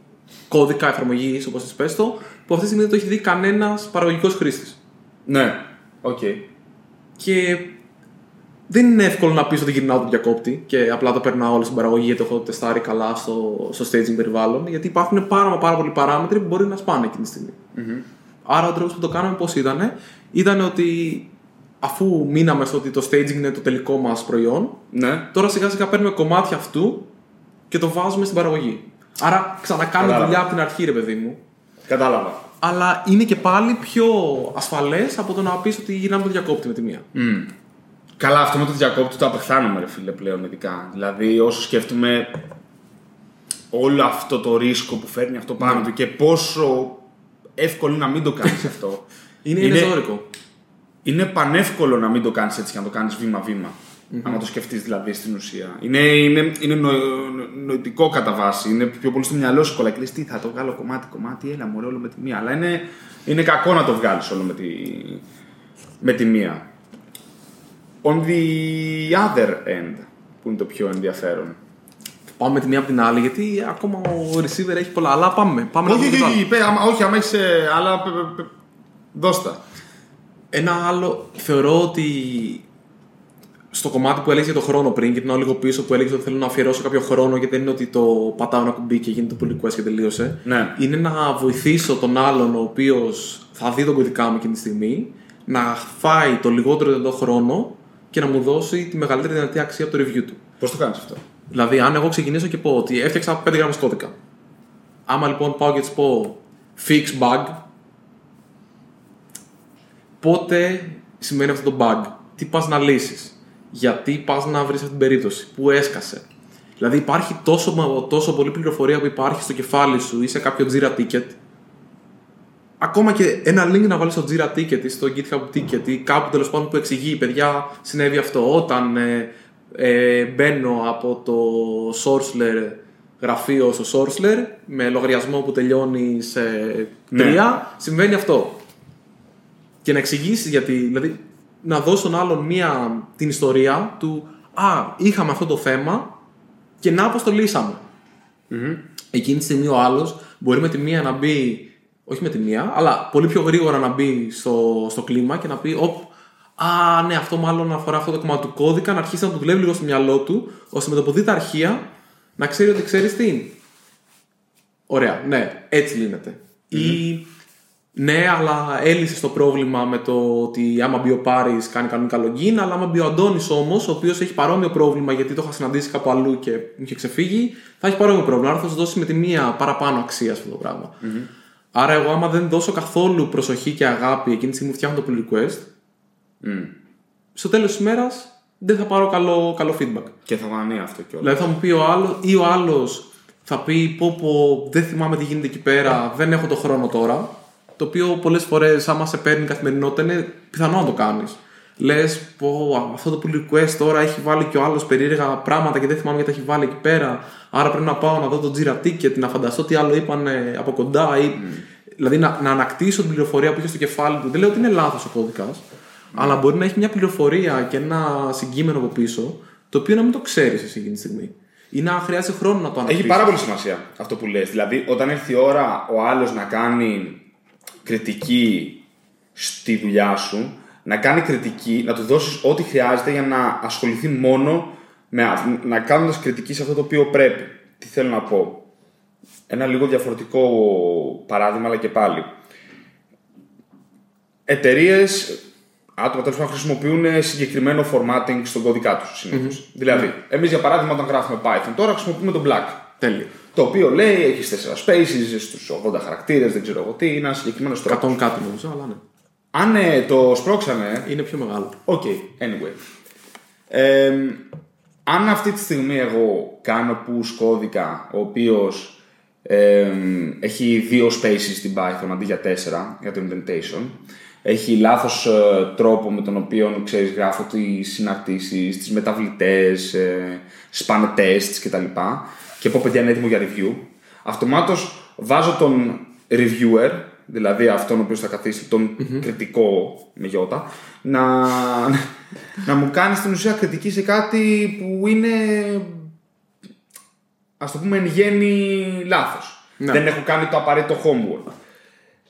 κώδικα εφαρμογής, όπως τη πες το, που αυτή τη στιγμή δεν το έχει δει κανένας παραγωγικός χρήστης. Ναι, οκ. Και δεν είναι εύκολο να πεις ότι γυρνάω τον διακόπτη και απλά το περνάω όλο στην παραγωγή γιατί το έχω τεστάρει καλά στο, στο staging περιβάλλον. Γιατί υπάρχουν πάρα, μα πάρα πολλοί παράμετροι που μπορεί να σπάνε εκείνη τη στιγμή. Άρα ο τρόπος που το κάναμε πώς ήταν, ήταν ότι αφού μείναμε στο ότι το staging είναι το τελικό μας προϊόν, Ναι. τώρα σιγά σιγά παίρνουμε κομμάτια αυτού και το βάζουμε στην παραγωγή. Άρα ξανακάνουμε Κατάλαβα. δουλειά από την αρχή, ρε παιδί μου. Κατάλαβα. Αλλά είναι και πάλι πιο ασφαλές από το να πεις ότι γυρνάμε το διακόπτη με τη μία. Καλά, αυτό με το διακόπτη το απεχθάνομαι, ρε φίλε, πλέον ειδικά. Δηλαδή, όσο σκέφτομαι όλο αυτό το ρίσκο που φέρνει αυτό πάνω Ναι. του και πόσο εύκολο είναι να μην το κάνεις αυτό. Είναι, είναι, ζώρικο. είναι πανεύκολο να μην το κάνεις έτσι και να το κάνεις βήμα-βήμα. Αν το σκεφτείς δηλαδή στην ουσία. Είναι, είναι, είναι νο, νοητικό κατά βάση. Είναι πιο πολύ στο μυαλό σου κολλάει. Και λες, τι θα το βγάλω κομμάτι-κομμάτι, έλα μου όλο με τη μία. Αλλά είναι, είναι κακό να το βγάλεις όλο με τη, με τη μία. On the other end, που είναι το πιο ενδιαφέρον. Πάμε τη μία από την άλλη, γιατί ακόμα ο receiver έχει πολλά. Αλλά πάμε. πάμε να όχι, δούμε όχι, το άλλο. όχι, πέ, άμα, όχι, άμα έχεις ε, άλλα, πε, πε, πε, δώστα. Ένα άλλο, θεωρώ ότι στο κομμάτι που έλεγε για το χρόνο πριν, και την λίγο πίσω που έλεγε ότι θέλω να αφιερώσω κάποιο χρόνο, γιατί δεν είναι ότι το πατάω ένα κουμπί και γίνεται το pull request και τελείωσε. Ναι. Είναι να βοηθήσω τον άλλον ο οποίος θα δει τον κωδικά μου εκείνη τη στιγμή, να φάει το λιγότερο δυνατό χρόνο και να μου δώσει τη μεγαλύτερη δυνατή αξία από το review του. Πώς το κάνεις αυτό; Δηλαδή, αν εγώ ξεκινήσω και πω ότι έφτιαξα 5 γράμμες κώδικα. Άμα λοιπόν πάω και της πω fix bug, πότε σημαίνει αυτό το bug, τι πας να λύσεις, γιατί πας να βρεις αυτή την περίπτωση, πού έσκασε; Δηλαδή υπάρχει τόσο, τόσο πολλή πληροφορία που υπάρχει στο κεφάλι σου ή σε κάποιο Jira ticket, ακόμα και ένα link να βάλεις στο Jira ticket ή στο GitHub ticket ή κάπου τέλος πάντων που εξηγεί, παιδιά, συνέβη αυτό. Όταν ε, ε, μπαίνω από το Sourceler γραφείο στο Sourceler με λογαριασμό που τελειώνει σε Ναι. 3, συμβαίνει αυτό. Και να εξηγήσεις γιατί, δηλαδή να δώσει τον άλλον μία, την ιστορία του Α, είχαμε αυτό το θέμα και να πώς το λύσαμε. Εκείνη τη στιγμή ο άλλος μπορεί με τη μία να μπει, όχι με τη μία, αλλά πολύ πιο γρήγορα να μπει στο, στο κλίμα και να πει: Οπ, Α, ναι, αυτό μάλλον αφορά αυτό το κομμάτι του κώδικα, να αρχίσει να το δουλεύει λίγο στο μυαλό του, ώστε με το που δει τα αρχεία να ξέρει ότι ξέρεις τι είναι. Ωραία, ναι, έτσι λύνεται. Ή ναι, αλλά έλυσε το πρόβλημα με το ότι άμα μπει ο Πάρης κάνει κανονικά login, αλλά άμα μπει ο Αντώνης όμως, ο οποίος έχει παρόμοιο πρόβλημα γιατί το είχα συναντήσει κάπου αλλού και μου είχε ξεφύγει, θα έχει παρόμοιο πρόβλημα. Άρα θα σου δώσει με τη μία παραπάνω αξία αυτό το πραγμα Άρα, εγώ άμα δεν δώσω καθόλου προσοχή και αγάπη εκείνη τη στιγμή που φτιάχνω το pull request, στο τέλος της ημέρα δεν θα πάρω καλό, καλό feedback. Και θα φανεί αυτό κιόλας. Δηλαδή θα μου πει ο άλλο ή ο άλλος θα πει πω, πω δεν θυμάμαι τι γίνεται εκεί πέρα, δεν έχω το χρόνο τώρα. Το οποίο πολλές φορές, άμα σε παίρνει καθημερινότητα, είναι πιθανό να το κάνεις. Λες, πω αυτό το pull request τώρα έχει βάλει και ο άλλος περίεργα πράγματα και δεν θυμάμαι γιατί τα έχει βάλει εκεί πέρα. Άρα πρέπει να πάω να δω το Jira ticket, να φανταστώ τι άλλο είπαν ε, από κοντά. Ή... Δηλαδή να, να ανακτήσω την πληροφορία που είχε στο κεφάλι του. Δεν λέω ότι είναι λάθος ο κώδικας, αλλά μπορεί να έχει μια πληροφορία και ένα συγκείμενο από πίσω, το οποίο να μην το ξέρεις εσύ εκείνη τη στιγμή. Ή να χρειάζεται χρόνο να το ανακτήσεις. Έχει πάρα πολύ σημασία αυτό που λες. Δηλαδή, όταν έρθει η ώρα ο άλλος να κάνει κριτική στη δουλειά σου, να κάνει κριτική, να του δώσεις ό,τι χρειάζεται για να ασχοληθεί μόνο με αυτό. Να κάνοντας κριτική σε αυτό το οποίο πρέπει. Τι θέλω να πω. Ένα λίγο διαφορετικό παράδειγμα, αλλά και πάλι. Εταιρείες, άτομα τέλος πάντων χρησιμοποιούν συγκεκριμένο formatting στον κώδικά τους συνηθω Δηλαδή, εμείς για παράδειγμα, όταν γράφουμε Python, τώρα χρησιμοποιούμε τον Black. Τέλειο. Το οποίο λέει έχεις 4 spaces στους 80 χαρακτήρες, δεν ξέρω εγώ τι, είναι ένα συγκεκριμένος τρόπος. 100 κάτι νομίζω, αλλά ναι. Αν ε, το σπρώξανε. Είναι πιο μεγάλο. Οκ, anyway. Ε, αν αυτή τη στιγμή εγώ κάνω push κώδικα ο οποίος έχει δύο spaces στην Python αντί για τέσσερα για το indentation, έχει λάθος ε, τρόπο με τον οποίο ξέρεις, γράφω τις συναρτήσεις, τις μεταβλητές, ε, σπάνε tests κτλ. Και πω παιδιά είναι έτοιμο για review. Αυτομάτως βάζω τον reviewer, δηλαδή αυτόν ο οποίος θα καθίσει τον κριτικό με γιώτα, να, να μου κάνει στην ουσία κριτική σε κάτι που είναι. Α το πούμε εν γέννη λάθος. Ναι. Δεν έχω κάνει το απαραίτητο homework.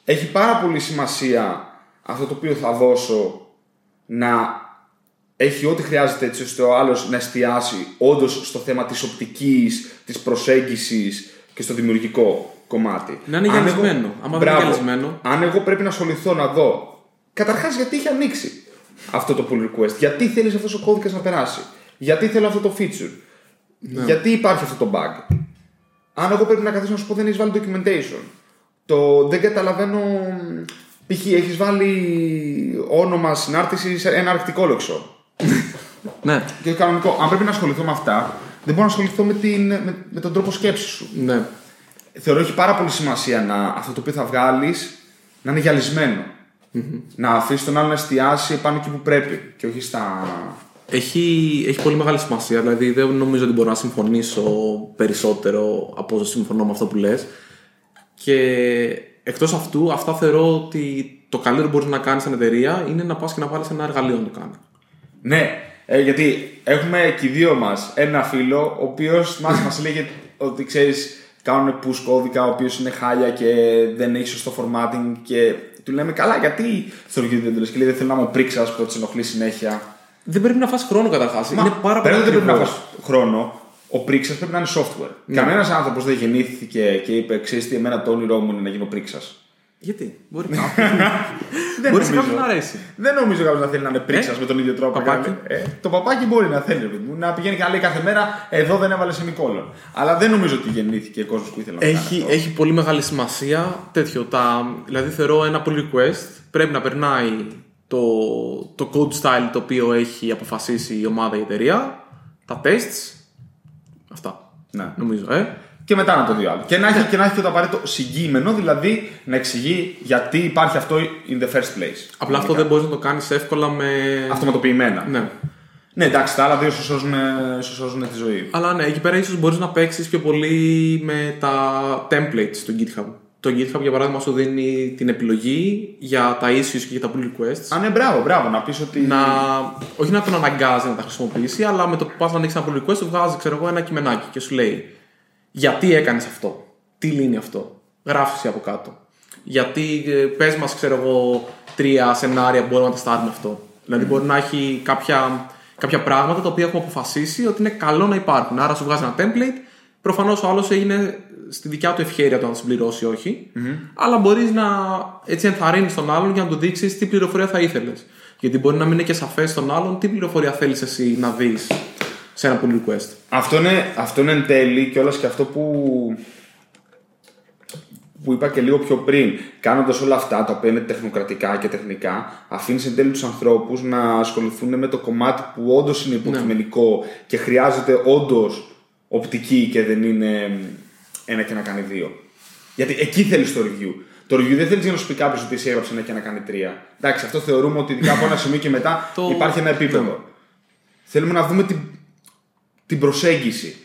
Έχει πάρα πολύ σημασία αυτό το οποίο θα δώσω να έχει ό,τι χρειάζεται έτσι ώστε ο άλλος να εστιάσει όντως στο θέμα της οπτικής, της προσέγγισης και στο δημιουργικό κομμάτι. Να είναι Αν εγώ- γυαλισμένο. Άμα δεν είναι Μπράβο. γυαλισμένο. Αν εγώ πρέπει να ασχοληθώ να δω, καταρχάς γιατί έχει ανοίξει αυτό το pull request, γιατί θέλεις αυτός ο κώδικας να περάσει, γιατί θέλω αυτό το feature, γιατί υπάρχει αυτό το bug; Αν εγώ πρέπει να καθίσω να σου πω δεν έχεις βάλει documentation, το δεν καταλαβαίνω. Π.χ. έχεις βάλει όνομα συνάρτησης σε ένα αρκτικόλοξο. Ναι. Και κανονικό. Αν πρέπει να ασχοληθώ με αυτά, δεν μπορώ να ασχοληθώ με, την, με, με τον τρόπο σκέψης σου. Ναι. Θεωρώ έχει πάρα πολύ σημασία να αυτό το οποίο θα βγάλεις να είναι γυαλισμένο. Να αφήσεις τον άλλο να εστιάσει πάνω εκεί που πρέπει και όχι στα. Έχει, έχει πολύ μεγάλη σημασία. Δηλαδή, δεν νομίζω ότι μπορώ να συμφωνήσω περισσότερο από όσο συμφωνώ με αυτό που λες. Και εκτός αυτού, αυτά θεωρώ ότι το καλύτερο που μπορείς να κάνεις σαν εταιρεία είναι να πας και να βάλεις ένα εργαλείο να το κάνεις. Ναι, ε, γιατί έχουμε και οι δύο μας ένα φίλο ο οποίος μα μας λέγε ότι ξέρεις, κάνουν push κώδικα ο οποίος είναι χάλια και δεν έχει σωστό formatting και του λέμε καλά, γιατί στο ρογείο δεν το λες;» και λέει δεν θέλω να μου πρίξας που τη ενοχλεί συνέχεια. Δεν πρέπει να φας χρόνο καταρχάς. Είναι πάρα πολύ πέρα δεν πρέπει να ακριβώς. φας χρόνο. Ο πρίξας πρέπει να είναι software. Ναι. Κανένας άνθρωπος δεν γεννήθηκε και είπε: Ξέρεις τι, εμένα το όνειρό μου είναι να γίνω πρίξας. Γιατί, μπορεί κάποιον. μπορεί σε νομίζω. κάποιον να αρέσει. Δεν νομίζω κάποιος να θέλει να είναι πρίξας Ε, με τον ίδιο τρόπο. παπάκι. να είναι. Ε, το παπάκι μπορεί να θέλει ρε παιδί μου, να πηγαίνει και να λέει κάθε μέρα: Εδώ δεν έβαλες σεμικόλον. Αλλά δεν νομίζω ότι γεννήθηκε κόσμος που ήθελε να το κάνει Έχει, αυτό. έχει πολύ μεγάλη σημασία τέτοιο. Τα, δηλαδή θεωρώ ένα pull request πρέπει να περνάει το, το code style το οποίο έχει αποφασίσει η ομάδα η εταιρεία, τα tests, αυτά. Ναι. Νομίζω, ε. Και μετά να το δει ο άλλος. Και να έχει και, να έχει και το απαραίτητο συγκείμενο, δηλαδή να εξηγεί γιατί υπάρχει αυτό in the first place. Απλά αυτό δεν μπορείς να το κάνεις εύκολα με. Αυτοματοποιημένα. Ναι. Ναι, εντάξει, τα άλλα δύο σου σώζουν, σου σώζουν τη ζωή. Αλλά ναι, εκεί πέρα ίσως μπορείς να παίξεις πιο πολύ με τα templates του GitHub. Το GitHub για παράδειγμα σου δίνει την επιλογή για τα issues και για τα pull requests. Α, ναι, μπράβο, μπράβο, να πεις ότι. να, όχι να τον αναγκάζει να τα χρησιμοποιήσει, αλλά με το που πας να ανοίξεις ένα pull request, σου βγάζει ξέρω εγώ, ένα κειμενάκι και σου λέει γιατί έκανες αυτό, τι λύνει αυτό; Γράφεις εσύ από κάτω. Γιατί πες μας, ξέρω εγώ, τρία σενάρια που μπορούμε να τεστάρουμε αυτό. Δηλαδή, μπορεί να έχει κάποια, κάποια πράγματα τα οποία έχουμε αποφασίσει ότι είναι καλό να υπάρχουν. Άρα, σου βγάζει ένα template. Προφανώς ο άλλος έγινε στη δικιά του ευχαίρεια το να συμπληρώσει ή όχι. Αλλά μπορείς να έτσι ενθαρρύνεις τον άλλον για να του δείξεις τι πληροφορία θα ήθελες. Γιατί μπορεί να μην είναι και σαφές στον άλλον τι πληροφορία θέλεις εσύ να δεις σε ένα pull request. Αυτό είναι, αυτό είναι εν τέλει και όλας και αυτό που, που είπα και λίγο πιο πριν. Κάνοντας όλα αυτά τα οποία είναι τεχνοκρατικά και τεχνικά, αφήνεις εν τέλει τους ανθρώπους να ασχοληθούν με το κομμάτι που όντως είναι υποκειμενικό και χρειάζεται όντως οπτική και δεν είναι ένα και να κάνει δύο. Γιατί εκεί θέλεις το review. Το review δεν θέλεις για να σου πει κάποιος ότι εσύ έγραψες ένα και να κάνει τρία. Εντάξει, αυτό θεωρούμε ότι ειδικά από ένα σημείο και μετά Το- υπάρχει ένα επίπεδο. Θέλουμε να δούμε την, την προσεγγιση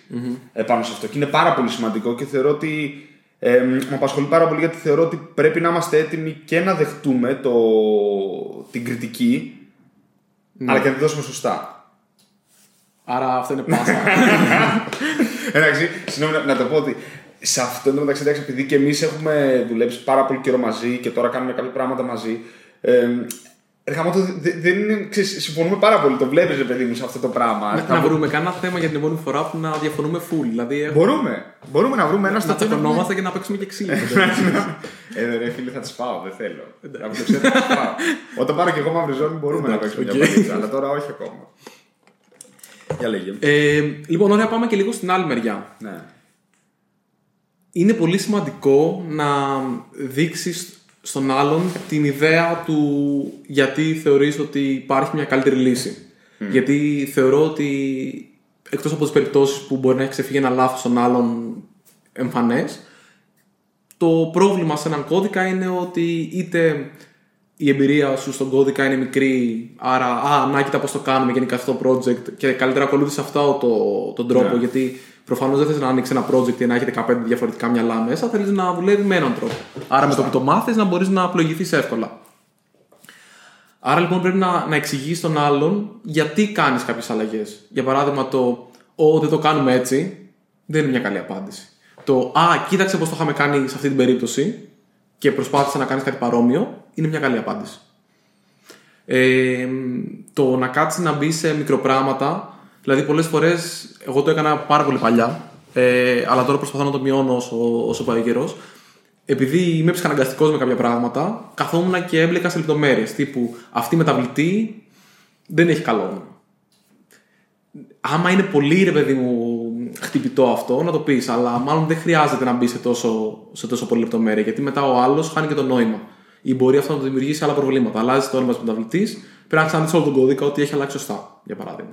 επάνω σε αυτό. Και είναι πάρα πολύ σημαντικό και θεωρώ ότι ε, με απασχολεί πάρα πολύ γιατί θεωρώ ότι πρέπει να είμαστε έτοιμοι και να δεχτούμε το, την κριτική, αλλά και να τη δώσουμε σωστά. Άρα αυτό είναι πάσα. Εντάξει, συγγνώμη να, να το πω ότι σε αυτό το μεταξύ, εντάξει, επειδή και εμείς έχουμε δουλέψει πάρα πολύ καιρό μαζί και τώρα κάνουμε κάποια πράγματα μαζί. Ε, ρε γαμώτο, δε- δεν είναι, ξέρεις, συμφωνούμε πάρα πολύ. Το βλέπεις, ρε παιδί μου, σε αυτό το πράγμα. να, Θα να μπο- βρούμε κανένα θέμα για την επόμενη φορά που να διαφωνούμε full. Δηλαδή, έχουμε- Μπορούμε. Μπορούμε να βρούμε ένα στο να οποίο να πούμε- τσακωνόμαστε και να παίξουμε και ξύλο. Ε, ρε φίλε, θα τις πάω, δεν θέλω. Από το ξέρω, θα τις πάω. Όταν πάρω και εγώ μαύρη ζώνη μπορούμε να παίξουμε οκ. μια παλίτσα, αλλά τώρα όχι ακόμα. Για λέγε. ε, λοιπόν, ωραία, πάμε και λίγο στην άλλη μεριά. Ναι. είναι πολύ σημαντικό να δείξεις στον άλλον την ιδέα του γιατί θεωρείς ότι υπάρχει μια καλύτερη λύση. Γιατί θεωρώ ότι εκτός από τις περιπτώσεις που μπορεί να έχει ξεφύγει ένα λάθος στον άλλον εμφανές, το πρόβλημα σε έναν κώδικα είναι ότι είτε η εμπειρία σου στον κώδικα είναι μικρή, άρα α, να κοίτα πώς το κάνουμε γενικά αυτό το project και καλύτερα ακολούθησε αυτό το, τον τρόπο Ναι. γιατί προφανώς δεν θες να ανοίξεις ένα project και να έχετε 15 διαφορετικά μυαλά μέσα, θέλεις να δουλεύεις με έναν τρόπο. Άρα με το που το μάθεις να μπορείς να απλοηγηθείς εύκολα. Άρα λοιπόν πρέπει να, να εξηγείς στον άλλον γιατί κάνεις κάποιες αλλαγές. Για παράδειγμα, το Ω, δεν το κάνουμε έτσι, δεν είναι μια καλή απάντηση. Το Α, κοίταξε πώς το είχαμε κάνει σε αυτή την περίπτωση και προσπάθησε να κάνεις κάτι παρόμοιο, είναι μια καλή απάντηση. Ε, το να κάτσεις να μπεις σε μικροπράγματα, δηλαδή πολλές φορές εγώ το έκανα πάρα πολύ παλιά, ε, αλλά τώρα προσπαθώ να το μειώνω όσο, όσο πάει ο καιρός. Επειδή είμαι ψυχαναγκαστικός με κάποια πράγματα, καθόμουν και έμπλεκα σε λεπτομέρειες. Τύπου αυτή η μεταβλητή δεν έχει καλό όνομα. Άμα είναι πολύ ρε παιδί μου χτυπητό αυτό, να το πεις, αλλά μάλλον δεν χρειάζεται να μπει σε τόσο, σε τόσο πολύ λεπτομέρεια, γιατί μετά ο άλλος χάνει και το νόημα. Ή μπορεί αυτό να το δημιουργήσει άλλα προβλήματα. Αλλάζει το όνομα της μεταβλητής, πρέπει να ξαναδείς όλο τον κώδικα ότι έχει αλλάξει σωστά, για παράδειγμα.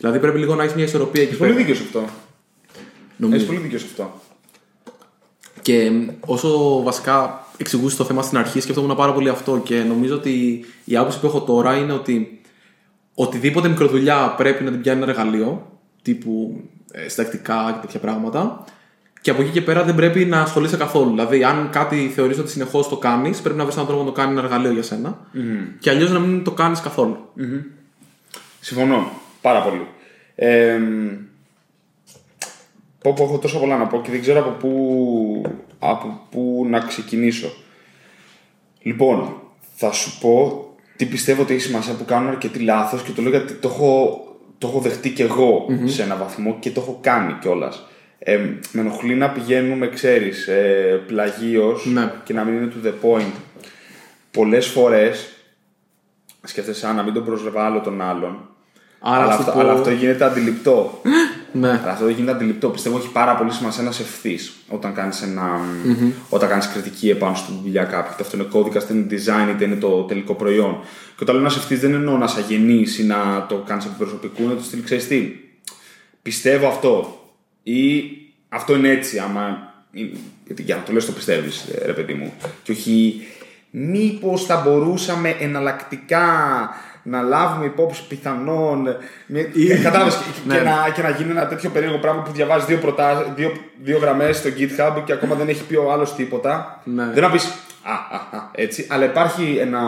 Δηλαδή πρέπει λίγο να έχεις μια ισορροπία εκεί Έχεις πολύ πέρα. δίκιο σε αυτό. Νομίζω. Έχεις πολύ δίκιο σε αυτό. Και όσο βασικά εξηγούσες το θέμα στην αρχή, σκεφτόμουν πάρα πολύ αυτό και νομίζω ότι η άποψη που έχω τώρα είναι ότι οτιδήποτε μικροδουλειά πρέπει να την πιάνει ένα εργαλείο, τύπου ε, συντακτικά και τέτοια πράγματα. Και από εκεί και πέρα δεν πρέπει να ασχολείσαι καθόλου. Δηλαδή, αν κάτι θεωρείς ότι συνεχώς το κάνεις, πρέπει να βρεις έναν τρόπο να το κάνει ένα εργαλείο για σένα. Και αλλιώς να μην το κάνεις καθόλου. Συμφωνώ πάρα πολύ. Ε, πω, πω, έχω τόσο πολλά να πω και δεν ξέρω από πού, από πού να ξεκινήσω. Λοιπόν, θα σου πω τι πιστεύω ότι έχει σημασία που κάνουν αρκετοί λάθος και το λέω γιατί το έχω, το έχω δεχτεί κι εγω σε ένα βαθμό και το έχω κάνει κιόλας. Ε, με ενοχλεί να πηγαίνουμε, ξέρεις, ε, πλαγίως Ναι. και να μην είναι to the point. Πολλές φορές σκέφτεσαι, «Α, να μην τον προσβάλλω τον άλλον. Άρα, αλλά, αυτό αυτό, το- αλλά αυτό γίνεται αντιληπτό. Ναι. αλλά αυτό δεν γίνεται αντιληπτό. Πιστεύω έχει πάρα πολύ σημασία να σε ευθύς όταν κάνεις όταν κάνεις κριτική επάνω στη δουλειά κάποιου. Είτε αυτό είναι κώδικα, είτε είναι design, είτε είναι το τελικό προϊόν. Και όταν λέω να σε ευθύς δεν εννοώ να σε αγενείς ή να το κάνεις από προσωπικού, είναι το στυλ ξέρεις τι. Πιστεύω αυτό. Ή αυτό είναι έτσι, άμα. Γιατί για να το λες το πιστεύεις, ρε παιδί μου. Και όχι. Μήπως θα μπορούσαμε εναλλακτικά να λάβουμε υπόψη πιθανόν. Μια... Κατάλαβες και, Ναι. και, να, και να γίνει ένα τέτοιο περίεργο πράγμα που διαβάζει δύο, προτά... δύο, δύο γραμμές στο GitHub και ακόμα δεν έχει πει ο άλλος τίποτα. Ναι. Δεν να πεις. Α, α, α, έτσι. Αλλά υπάρχει ένα.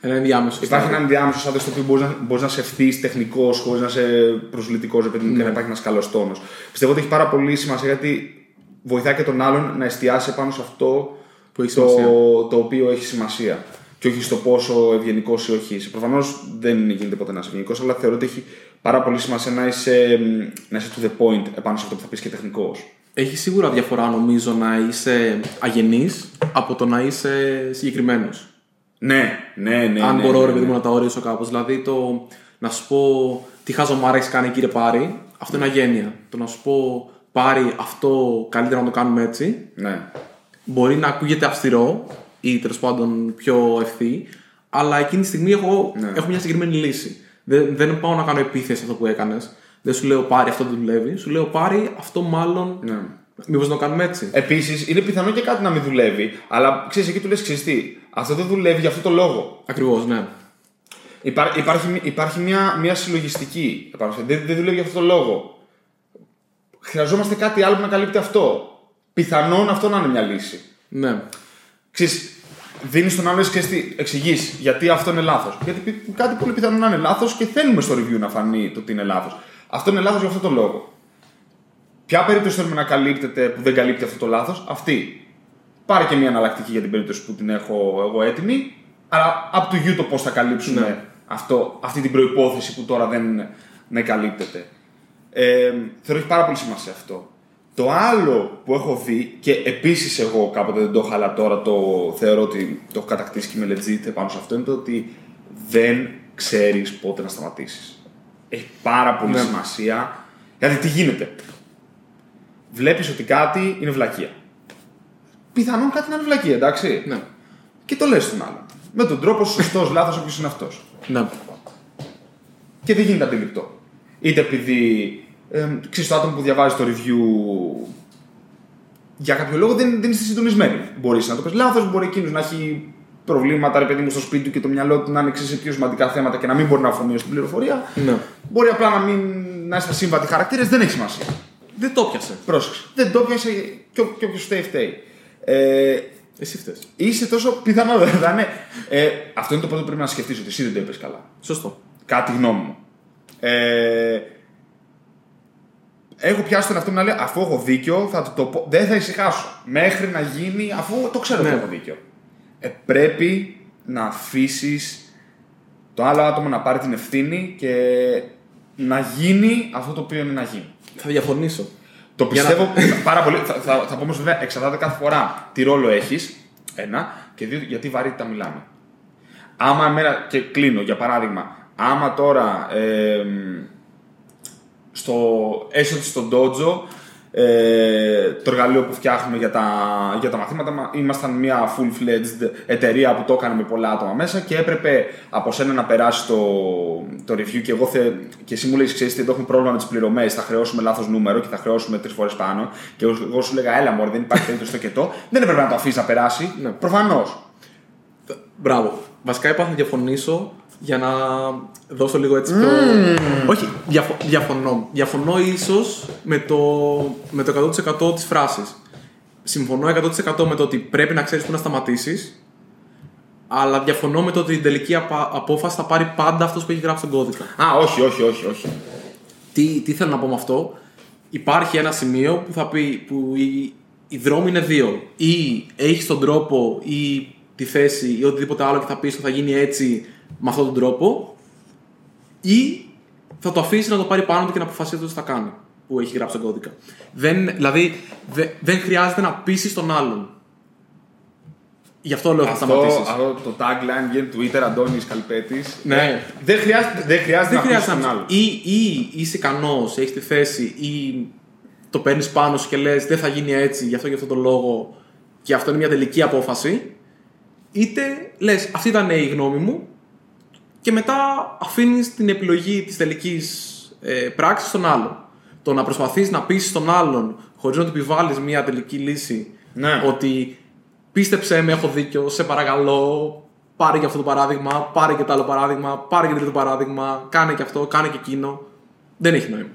Ένα ενδιάμεσο. Υπάρχει στάδιο. ένα ενδιάμεσο στάδιο στο οποίο μπορείς να, μπορείς να σε ευθύ τεχνικός, χωρίς να είσαι προσβλητικός, επειδή Ναι. και να υπάρχει ένας καλός τόνος. Πιστεύω ότι έχει πάρα πολύ σημασία γιατί βοηθάει και τον άλλον να εστιάσει πάνω σε αυτό Που έχει το, σημασία. το οποίο έχει σημασία. Και όχι στο πόσο ευγενικός ή όχι είσαι. Προφανώς δεν γίνεται ποτέ να είσαι ευγενικός, αλλά θεωρώ ότι έχει πάρα πολύ σημασία να είσαι, να είσαι to the point επάνω σε αυτό που θα πεις και τεχνικός. Έχει σίγουρα διαφορά νομίζω να είσαι αγενής από το να είσαι συγκεκριμένος. Ναι, ναι, ναι. Αν ναι, μπορώ ναι, ρε παιδί ναι. μου να τα ορίσω κάπως. Δηλαδή το να σου πω τι χαζομάρα έχει κάνει κύριε Πάρη, αυτό είναι αγένεια. Το να σου πω Πάρη αυτό καλύτερα να το κάνουμε έτσι, ναι. μπορεί να ακούγεται αυστηρό ή τέλος πάντων πιο ευθύ, αλλά εκείνη τη στιγμή έχω, Ναι. έχω μια συγκεκριμένη λύση. Δεν, δεν πάω να κάνω επίθεση αυτό που έκανες. Δεν σου λέω Πάρη αυτό δεν δουλεύει. Σου λέω Πάρη αυτό μάλλον. ναι. Μήπως να το κάνουμε έτσι. Επίσης, είναι πιθανό και κάτι να μην δουλεύει, αλλά ξέρεις, εκεί του λες: Ξέρεις τι, αυτό δεν δουλεύει για αυτό το λόγο. Ακριβώς, ναι. Υπά, υπάρχει υπάρχει μια, μια συλλογιστική. επάνω σε- Δεν, δεν δουλεύει για αυτό το λόγο. Χρειαζόμαστε κάτι άλλο που να καλύπτει αυτό. Πιθανόν αυτό να είναι μια λύση. Ναι. Ξέρεις, δίνεις τον άλλο και εξηγείς γιατί αυτό είναι λάθος. Γιατί πι- κάτι πολύ πιθανό να είναι λάθος και θέλουμε στο review να φανεί το ότι είναι λάθος. Αυτό είναι λάθος για αυτό το λόγο. Ποια περίπτωση θέλουμε να καλύπτεται που δεν καλύπτει αυτό το λάθος, αυτή. Πάρε και μια εναλλακτική για την περίπτωση που την έχω εγώ έτοιμη, αλλά up to you το πώς θα καλύψουμε Ναι. αυτό, αυτή την προπόθεση που τώρα δεν δεν καλύπτεται. Ε, θεωρώ έχει πάρα πολύ σημασία αυτό. Το άλλο που έχω δει και επίσης εγώ κάποτε δεν το είχα, αλλά τώρα το θεωρώ ότι το έχω κατακτήσει και είμαι legit πάνω σε αυτό είναι το ότι δεν ξέρεις πότε να σταματήσεις. Έχει πάρα πολύ Ναι. σημασία. Γιατί τι γίνεται; Βλέπεις ότι κάτι είναι βλακεία. Πιθανόν κάτι να είναι βλακεία, εντάξει. Ναι. Και το λες στον άλλον. Με τον τρόπο σωστός, λάθος, όποιος είναι αυτός. ναι. Και δεν γίνεται αντιληπτό. Είτε επειδή ε, ξέρεις, το άτομο που διαβάζει το review για κάποιο λόγο δεν, δεν είστε συντονισμένοι. Μπορείς να το πεις λάθος, μπορεί εκείνος να έχει προβλήματα, ρε παιδί μου, στο σπίτι του και το μυαλό του να είναι ξέρεις, σε πιο σημαντικά θέματα και να μην μπορεί να αφομοιώσει την πληροφορία. ναι. Μπορεί απλά να μην να είστε σύμβατοι χαρακτήρες, δεν έχει σημασία. Δεν το πιάσε. Πρόσεξε. Δεν το πιάσε και, ό- και όποιο φταίει, φταίει. Ε, Εσύ φταίεις. Είσαι τόσο πιθανό, δεν θα είναι. Ε, αυτό είναι το πρώτο που πρέπει να σκεφτείς, ότι εσύ δεν το είπες καλά. Σωστό. Κάτι γνώμη μου. Ε, έχω πιάσει τον εαυτό μου να λέει αφού έχω δίκιο, θα το, το πω. Δεν θα ησυχάσω. Μέχρι να γίνει, αφού το ξέρω Ναι. ότι έχω δίκιο. Ε, πρέπει να αφήσεις το άλλο άτομο να πάρει την ευθύνη και να γίνει αυτό το οποίο είναι να γίνει. Θα διαφωνήσω. Το Για να- πιστεύω πάρα πολύ. Θα, θα, θα πω όμως βέβαια εξαρτάται κάθε φορά τι ρόλο έχεις. Ένα. Και δύο, γιατί βαρύτητα μιλάμε. Άμα εμένα. και κλείνω για παράδειγμα. Άμα τώρα. Ε, στο, έστω ότι στο dojo ε, το εργαλείο που φτιάχνουμε για τα, για τα μαθήματα μα- ήμασταν μια full-fledged εταιρεία που το έκανε με πολλά άτομα μέσα και έπρεπε από σένα να περάσει το, το review και, εγώ θε, και εσύ μου λέει ξέρεις τι εδώ έχουμε πρόβλημα με τις πληρωμές θα χρεώσουμε λάθος νούμερο και θα χρεώσουμε τρεις φορές πάνω και εγώ, εγώ σου λέγα έλα μωρέ δεν υπάρχει περίπτωση το και το δεν έπρεπε να το αφήσεις να περάσει Ναι. προφανώς Μπράβο. Βασικά είπα θα διαφωνήσω για να δώσω λίγο έτσι πιο. Όχι, διαφο- διαφωνώ. Διαφωνώ ίσως με το, με το 100% της φράσης. Συμφωνώ 100% με το ότι πρέπει να ξέρεις πού να σταματήσεις. Αλλά διαφωνώ με το ότι την τελική απα- απόφαση θα πάρει πάντα αυτός που έχει γράψει τον κώδικα. α όχι όχι όχι όχι Τι, τι θέλω να πω με αυτό; Υπάρχει ένα σημείο που θα πει που οι, οι δρόμοι είναι δύο. Ή έχεις τον τρόπο ή τη θέση ή οτιδήποτε άλλο και θα πεις ότι θα γίνει έτσι με αυτόν τον τρόπο. Ή θα το αφήσει να το πάρει πάνω του και να αποφασίσει τι θα κάνει που έχει γράψει τον κώδικα. Δεν, δηλαδή δε- δεν χρειάζεται να πείσει τον άλλον. Γι' αυτό λέω θα αυτό, σταματήσεις. αυτό το tagline βγαίνει Twitter Αντώνης Καλπέτης Ναι. δεν χρειάζεται, δεν χρειάζεται Δεν να πεις χρειάζεται τον να άλλο ή, ή είσαι ικανός, έχεις τη θέση, ή το παίρνεις πάνω σου και λες: Δεν θα γίνει έτσι, γι' αυτό και αυτό το λόγο, και αυτό είναι μια τελική απόφαση. Είτε λες: Αυτή ήταν η γνώμη μου, και μετά αφήνεις την επιλογή της τελικής ε, πράξης στον άλλον. Το να προσπαθείς να πείσει τον άλλον χωρίς να του επιβάλλεις μια τελική λύση Ναι. ότι πίστεψε με, έχω δίκιο, σε παρακαλώ, πάρε και αυτό το παράδειγμα, πάρε και το άλλο παράδειγμα, πάρε και το τρίτο παράδειγμα, κάνε και αυτό, κάνε και εκείνο. Δεν έχει νόημα.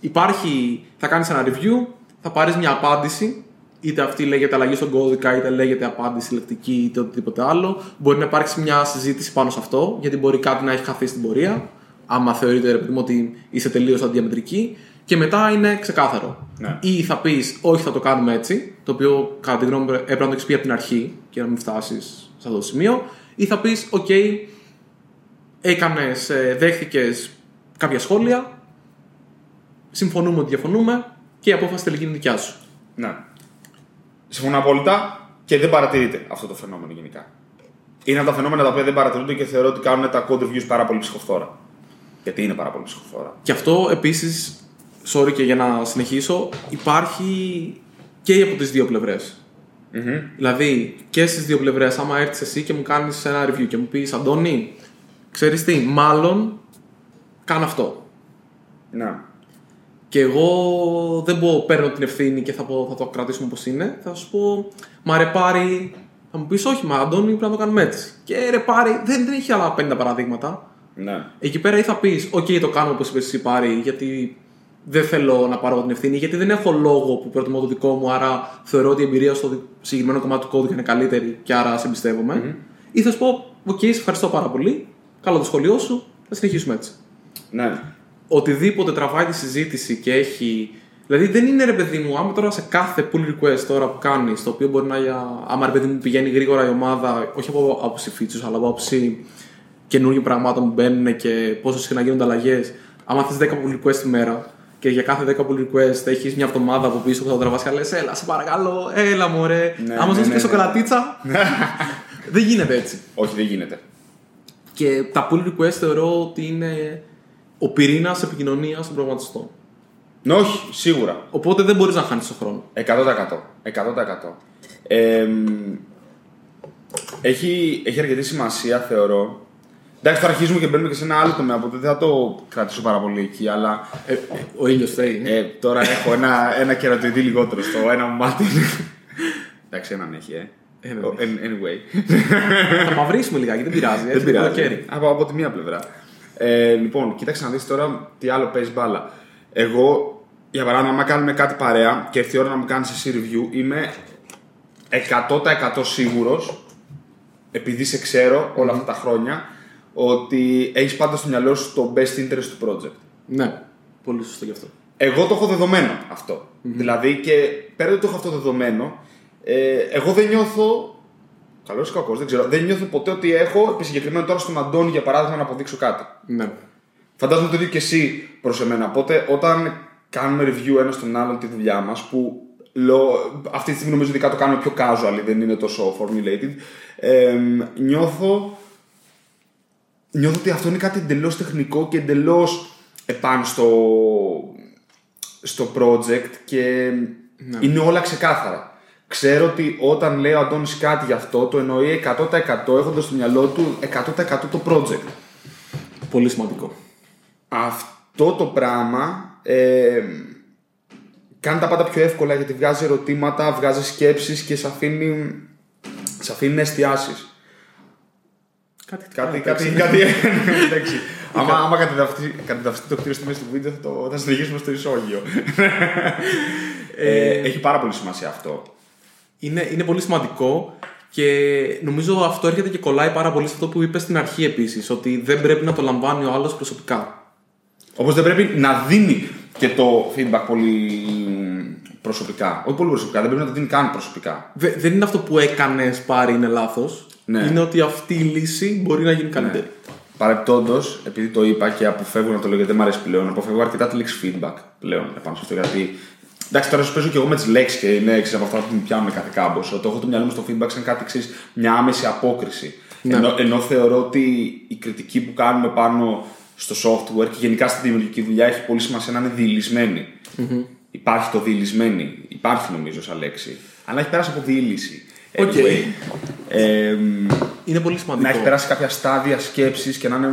Υπάρχει, θα κάνεις ένα review, θα πάρεις μια απάντηση, είτε αυτή λέγεται αλλαγή στον κώδικα, είτε λέγεται απάντηση λεκτική, είτε οτιδήποτε άλλο. Μπορεί να υπάρξει μια συζήτηση πάνω σε αυτό, γιατί μπορεί κάτι να έχει χαθεί στην πορεία, άμα θεωρείτε ρε παιδί μου ότι είσαι τελείως αντιαμετρική. Και μετά είναι ξεκάθαρο. Ναι. Ή θα πεις, Όχι, θα το κάνουμε έτσι, το οποίο κατά τη γνώμη μου έπρεπε να το έχεις πει από την αρχή και να μην φτάσεις σε αυτό το σημείο. Ή θα πεις, Οκ, έκανες, δέχτηκε κάποια σχόλια, συμφωνούμε ότι διαφωνούμε και η απόφαση τελική είναι δικιά σου. Ναι. Συμφωνώ απόλυτα και δεν παρατηρείται αυτό το φαινόμενο γενικά. Είναι από τα φαινόμενα τα οποία δεν παρατηρούνται και θεωρώ ότι κάνουν τα code reviews πάρα πολύ ψυχοφθόρα. Γιατί είναι πάρα πολύ ψυχοφθόρα. Και αυτό επίσης, sorry και για να συνεχίσω, υπάρχει και από τις δύο πλευρές. Δηλαδή και στις δύο πλευρές, άμα έρθεις εσύ και μου κάνεις ένα review και μου πεις Αντώνη, ξέρεις τι, μάλλον κάνω αυτό. Ναι. Και εγώ δεν πω, παίρνω την ευθύνη και θα, πω, θα το κρατήσουμε όπως είναι. Θα σου πω, μα ρε πάρει. Θα μου πεις, Όχι, μα Αντώνη πρέπει να το κάνουμε έτσι. Και ρε πάρει, δεν, δεν έχει άλλα 50 παραδείγματα. Ναι. Εκεί πέρα ή θα πεις, OK, το κάνουμε όπως είπες εσύ πάρει, γιατί δεν θέλω να πάρω την ευθύνη, γιατί δεν έχω λόγο που προτιμώ το δικό μου, άρα θεωρώ ότι η εμπειρία στο δι- συγκεκριμένο κομμάτι του κώδικα είναι καλύτερη και άρα σε εμπιστεύομαι. Ή θα σου πω, OK, σε ευχαριστώ πάρα πολύ, καλό το σχολείο σου, θα συνεχίσουμε έτσι Ναι. Οτιδήποτε τραβάει τη συζήτηση και έχει. Δηλαδή δεν είναι ρε παιδί μου, άμα τώρα σε κάθε pull request τώρα που κάνεις, το οποίο μπορεί να. άμα ρε παιδί μου πηγαίνει γρήγορα η ομάδα, όχι από άποψη features, αλλά από άποψη καινούργιων πραγμάτων που μπαίνουν και πόσο συχνά γίνονται αλλαγές. Άμα θες 10 pull request τη μέρα και για κάθε 10 pull request έχεις μια εβδομάδα από πίσω που θα το τραβάς και λες, Έλα, σε παρακαλώ, έλα μωρέ. Ναι, άμα ναι, δώσει ναι, και ναι. σοκολατίτσα. δεν γίνεται έτσι. Όχι, δεν γίνεται. Και τα pull request θεωρώ ότι είναι ο πυρήνας επικοινωνίας των προγραμματιστών. Ναι, όχι, σίγουρα. Οπότε δεν μπορείς να χάνεις τον χρόνο. 100%. 100%. Ε, μ, έχει, έχει αρκετή σημασία, θεωρώ. Εντάξει, τώρα αρχίζουμε και μπαίνουμε και σε ένα άλλο τομέα, οπότε δεν θα το κρατήσω πάρα πολύ εκεί, αλλά Ε, ε, ο ήλιος φταίει. ε, τώρα έχω ένα, ένα κερατοειδή λιγότερο στο ένα μου μάτι. Εντάξει, έναν έχει, ε. Έναν Ο- an- Anyway. Θα μαυρίσουμε λιγάκι, δεν πειράζει. Δεν Έτσι, πειράζει. καλοκαίρι. Από, από τη μία πλευρά. Ε, λοιπόν, κοίταξε να δεις τώρα τι άλλο παίζει μπάλα. Εγώ, για παράδειγμα, άμα κάνουμε κάτι παρέα και έρθει η ώρα να μου κάνεις εσύ review, είμαι 100% σίγουρος, επειδή σε ξέρω όλα αυτά τα χρόνια, ότι έχεις πάντα στο μυαλό σου το best interest του project. Ναι, πολύ σωστό γι' αυτό. Εγώ το έχω δεδομένο αυτό. Δηλαδή και πέρα ότι το έχω αυτό δεδομένο, ε, εγώ δεν νιώθω. Καλός ή κακός, δεν ξέρω. Δεν νιώθω ποτέ ότι έχω, επί συγκεκριμένο τώρα στον Αντώνη για παράδειγμα, να αποδείξω κάτι. Ναι. Φαντάζομαι το ίδιο και εσύ προς εμένα. Οπότε όταν κάνουμε review ένα στον άλλον τη δουλειά μας, που λέω, αυτή τη στιγμή νομίζω ότι το κάνουμε πιο casual, δεν είναι τόσο formulated, ε, νιώθω, νιώθω ότι αυτό είναι κάτι εντελώς τεχνικό και εντελώς επάνω στο, στο project και είναι όλα ξεκάθαρα. Ξέρω ότι όταν λέει ο Αντώνης κάτι γι' αυτό, το εννοεί 100% έχοντας στο μυαλό του 100% το project. Πολύ σημαντικό. Αυτό το πράγμα ε, κάνει τα πάντα πιο εύκολα γιατί βγάζει ερωτήματα, βγάζει σκέψεις και σε αφήνει, σε αφήνει να εστιάσεις. Κάτι, Κάτι, κάτι, κάτι. Εντάξει. Άμα, άμα κατεδαφτεί το κτίριο στη μέση του βίντεο, θα, το, θα συνεχίσουμε στο ισόγειο. ε, έχει πάρα πολύ σημασία αυτό. Είναι, είναι πολύ σημαντικό και νομίζω αυτό έρχεται και κολλάει πάρα πολύ σε αυτό που είπες στην αρχή επίσης, ότι δεν πρέπει να το λαμβάνει ο άλλος προσωπικά. Όπως δεν πρέπει να δίνει και το feedback πολύ προσωπικά. Όχι πολύ προσωπικά, δεν πρέπει να το δίνει καν προσωπικά. Δε- δεν είναι αυτό που έκανες πάρει είναι λάθος. Ναι. Είναι ότι αυτή η λύση μπορεί να γίνει καλύτερη. Παρεπτόντως, επειδή το είπα και αποφεύγω να το λέω γιατί δεν μου αρέσει πλέον, αποφεύγω αρκετά τη λέξη feedback πλέον επάνω σε αυτό. Γιατί εντάξει, τώρα σου παίζω και εγώ με τις λέξεις και είναι έξι από αυτά που μου πιάνουν κάθε κάμποσο. Το έχω το μυαλό μου στο feedback σαν κάτι ξέρεις, μια άμεση απόκριση. Ναι. Ενώ, ενώ θεωρώ ότι η κριτική που κάνουμε πάνω στο software και γενικά στη δημιουργική δουλειά έχει πολύ σημασία να είναι διυλισμένη. Υπάρχει το διυλισμένη. Υπάρχει νομίζω σαν λέξη. Αλλά έχει περάσει από διύλιση. OK. Anyway, εμ, Είναι πολύ σημαντικό. να έχει περάσει κάποια στάδια σκέψης και να είναι,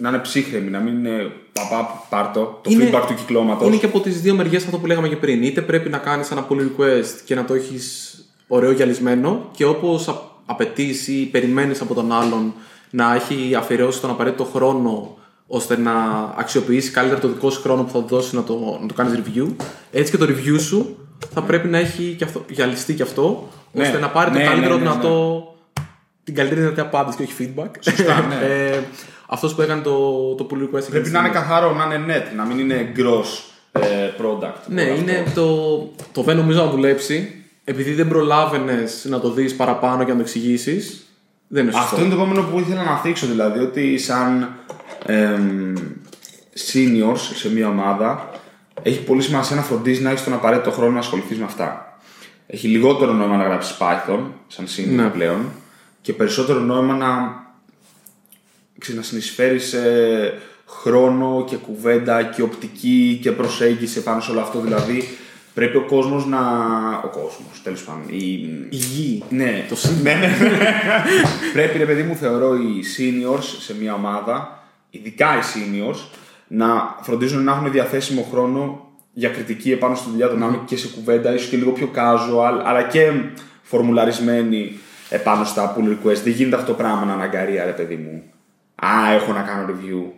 να είναι ψύχραιμη, να μην είναι παπά, πάρτο, το Είναι- feedback του κυκλώματος. Είναι και από τις δύο μεριές αυτό που λέγαμε και πριν. Είτε πρέπει να κάνεις ένα pull request και να το έχεις ωραίο γυαλισμένο και όπως απαιτείς ή περιμένεις από τον άλλον να έχει αφιερώσει τον απαραίτητο χρόνο ώστε να αξιοποιήσει καλύτερα το δικό σου χρόνο που θα του δώσει να το, να το κάνεις review. Έτσι και το review σου θα πρέπει να έχει και αυτό, γυαλιστεί και αυτό, Ναι. ώστε να πάρει Ναι, το καλύτερο ναι, ναι, ναι. δυνατό. Την καλύτερη δυνατή απάντηση και όχι feedback. Σωστά, ναι. ε, Αυτός που έκανε το, το pull request. εκείνη Πρέπει τη να είναι στιγμή. καθαρό, να είναι net, να μην είναι gross ε, product. Ναι, όλο είναι αυτό. το, το δεν νομίζω να δουλέψει. Επειδή δεν προλάβαινες να το δεις παραπάνω και να το εξηγήσεις. Δεν είναι σωστό. Αυτό είναι το επόμενο που ήθελα να θίξω. Δηλαδή ότι σαν εμ, seniors σε μια ομάδα έχει πολύ σημασία να φροντίζεις να έχεις τον απαραίτητο χρόνο να ασχοληθείς με αυτά. Έχει λιγότερο νόημα να γράψεις Python σαν senior Ναι. πλέον και περισσότερο νόημα να, ξέρεις, να συνεισφέρει χρόνο και κουβέντα και οπτική και προσέγγιση πάνω σε όλο αυτό. Δηλαδή πρέπει ο κόσμος να. Ο κόσμος, τέλος πάντων. Η, Η γη. ναι, Το ναι, ναι. Πρέπει, ρε παιδί μου, θεωρώ οι seniors σε μια ομάδα, ειδικά οι seniors, να φροντίζουν να έχουν διαθέσιμο χρόνο για κριτική επάνω στη δουλειά των άλλων και σε κουβέντα, ίσως και λίγο πιο casual, αλλά και φορμουλαρισμένοι επάνω στα pull request. Δεν γίνεται αυτό το πράγμα να αναγκαρία, ρε παιδί μου. Α, έχω να κάνω review.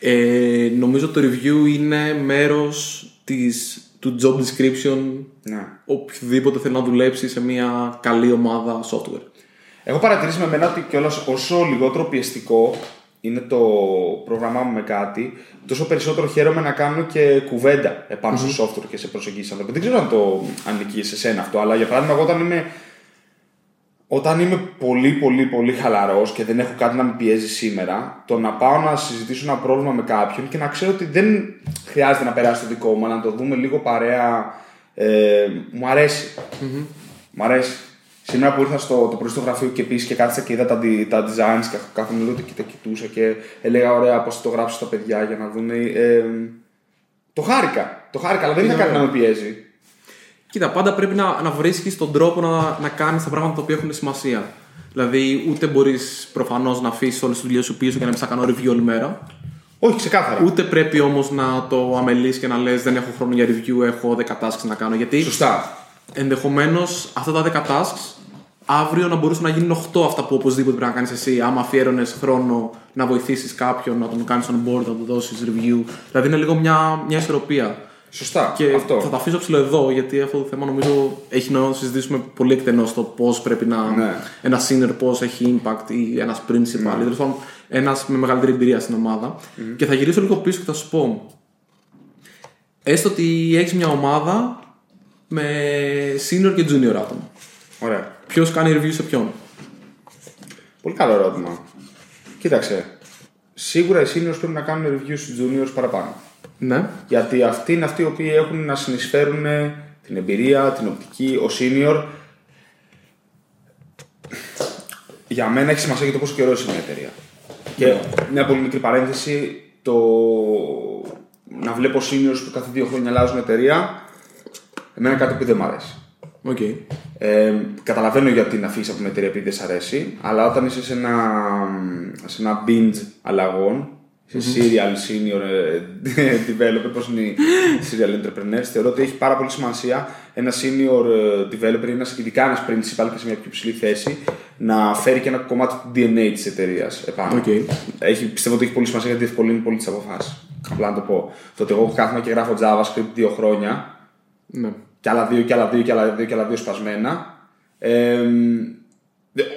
Ε, νομίζω το review είναι μέρος της, του job description Ναι. οποιοδήποτε θέλει να δουλέψει σε μια καλή ομάδα software. Έχω παρατηρήσει με μένα ότι κιόλας όσο λιγότερο πιεστικό είναι το πρόγραμμά μου με κάτι, τόσο περισσότερο χαίρομαι να κάνω και κουβέντα επάνω στο software και σε προσεγγίσεις ανθρώπων. Δεν ξέρω αν το ανήκει σε σένα αυτό, αλλά για παράδειγμα, εγώ όταν είμαι, όταν είμαι πολύ πολύ πολύ χαλαρός και δεν έχω κάτι να με πιέζει σήμερα, το να πάω να συζητήσω ένα πρόβλημα με κάποιον και να ξέρω ότι δεν χρειάζεται να περάσει το δικό μου, αλλά να το δούμε λίγο παρέα, ε, μου αρέσει. Μ' αρέσει. Σήμερα που ήρθα στο, το πρωί στο γραφείο και επίσης και κάθισα και είδα τα, δι- τα designs και κάθε λίγο και τα κοιτούσα και έλεγα ωραία πώς το γράψω στα παιδιά για να δουν. Ε, το χάρηκα. Το χάρηκα, αλλά δεν είχα κάτι να με πιέζει. Κοίτα, πάντα πρέπει να, να βρίσκεις τον τρόπο να, να κάνεις τα πράγματα τα οποία έχουν σημασία. Δηλαδή, ούτε μπορείς προφανώς να αφήσεις όλες τις δουλειές σου πίσω και να μην θα κάνω review όλη μέρα. Όχι, ξεκάθαρα. Ούτε πρέπει όμως να το αμελείς και να λες: Δεν έχω χρόνο για review, έχω 10 tasks να κάνω. Γιατί Σωστά. ενδεχομένως αυτά τα 10 tasks αύριο να μπορούσαν να γίνουν 8 αυτά που οπωσδήποτε πρέπει να κάνεις εσύ. Άμα αφιέρωνες χρόνο να βοηθήσεις κάποιον, να τον κάνεις on board, να του δώσεις review. Δηλαδή είναι λίγο μια, μια ισορροπία. Σωστά. Και αυτό. θα τα αφήσω ψηλό εδώ, γιατί αυτό το θέμα νομίζω έχει νόημα να το συζητήσουμε πολύ εκτενώς στο πώς πρέπει να. Ναι. ένα senior πώς έχει impact ή ένας principal, ή τέλος πάντων ένας με μεγαλύτερη εμπειρία στην ομάδα. Και θα γυρίσω λίγο πίσω και θα σου πω. Έστω ότι έχεις μια ομάδα με senior και junior άτομα. Ωραία. Ποιος κάνει review σε ποιον; Πολύ καλό ερώτημα. Κοίταξε. Σίγουρα οι seniors πρέπει να κάνουν review στους juniors παραπάνω. Ναι. Γιατί αυτοί είναι αυτοί οι οποίοι έχουν να συνεισφέρουν την εμπειρία, την οπτική. Ο senior για μένα έχει σημασία για το πόσο καιρός είσαι μια εταιρεία. Και μια πολύ μικρή παρένθεση, το να βλέπω seniors που κάθε δύο χρόνια αλλάζουν εταιρεία, εμένα κάτι που δεν μου αρέσει. Οκ. Ε, καταλαβαίνω γιατί να φύγεις από την εταιρεία επειδή δεν σ' αρέσει, αλλά όταν είσαι σε ένα, σε ένα binge αλλαγών, σε serial senior ε, developer, πώς είναι οι serial entrepreneurs, θεωρώ ότι έχει πάρα πολύ σημασία ένα senior ε, developer, ένας, ειδικά ένας principal και σε μια πιο ψηλή θέση, να φέρει και ένα κομμάτι του DNA της εταιρείας επάνω. Οκ. Έχει, πιστεύω ότι έχει πολύ σημασία γιατί διευκολύνει πολύ τις αποφάσεις. Απλά να το πω. Το ότι εγώ κάθομαι και γράφω JavaScript δύο χρόνια, Ναι. και άλλα δύο, και άλλα δύο, και άλλα δύο, και άλλα δύο σπασμένα. Ε,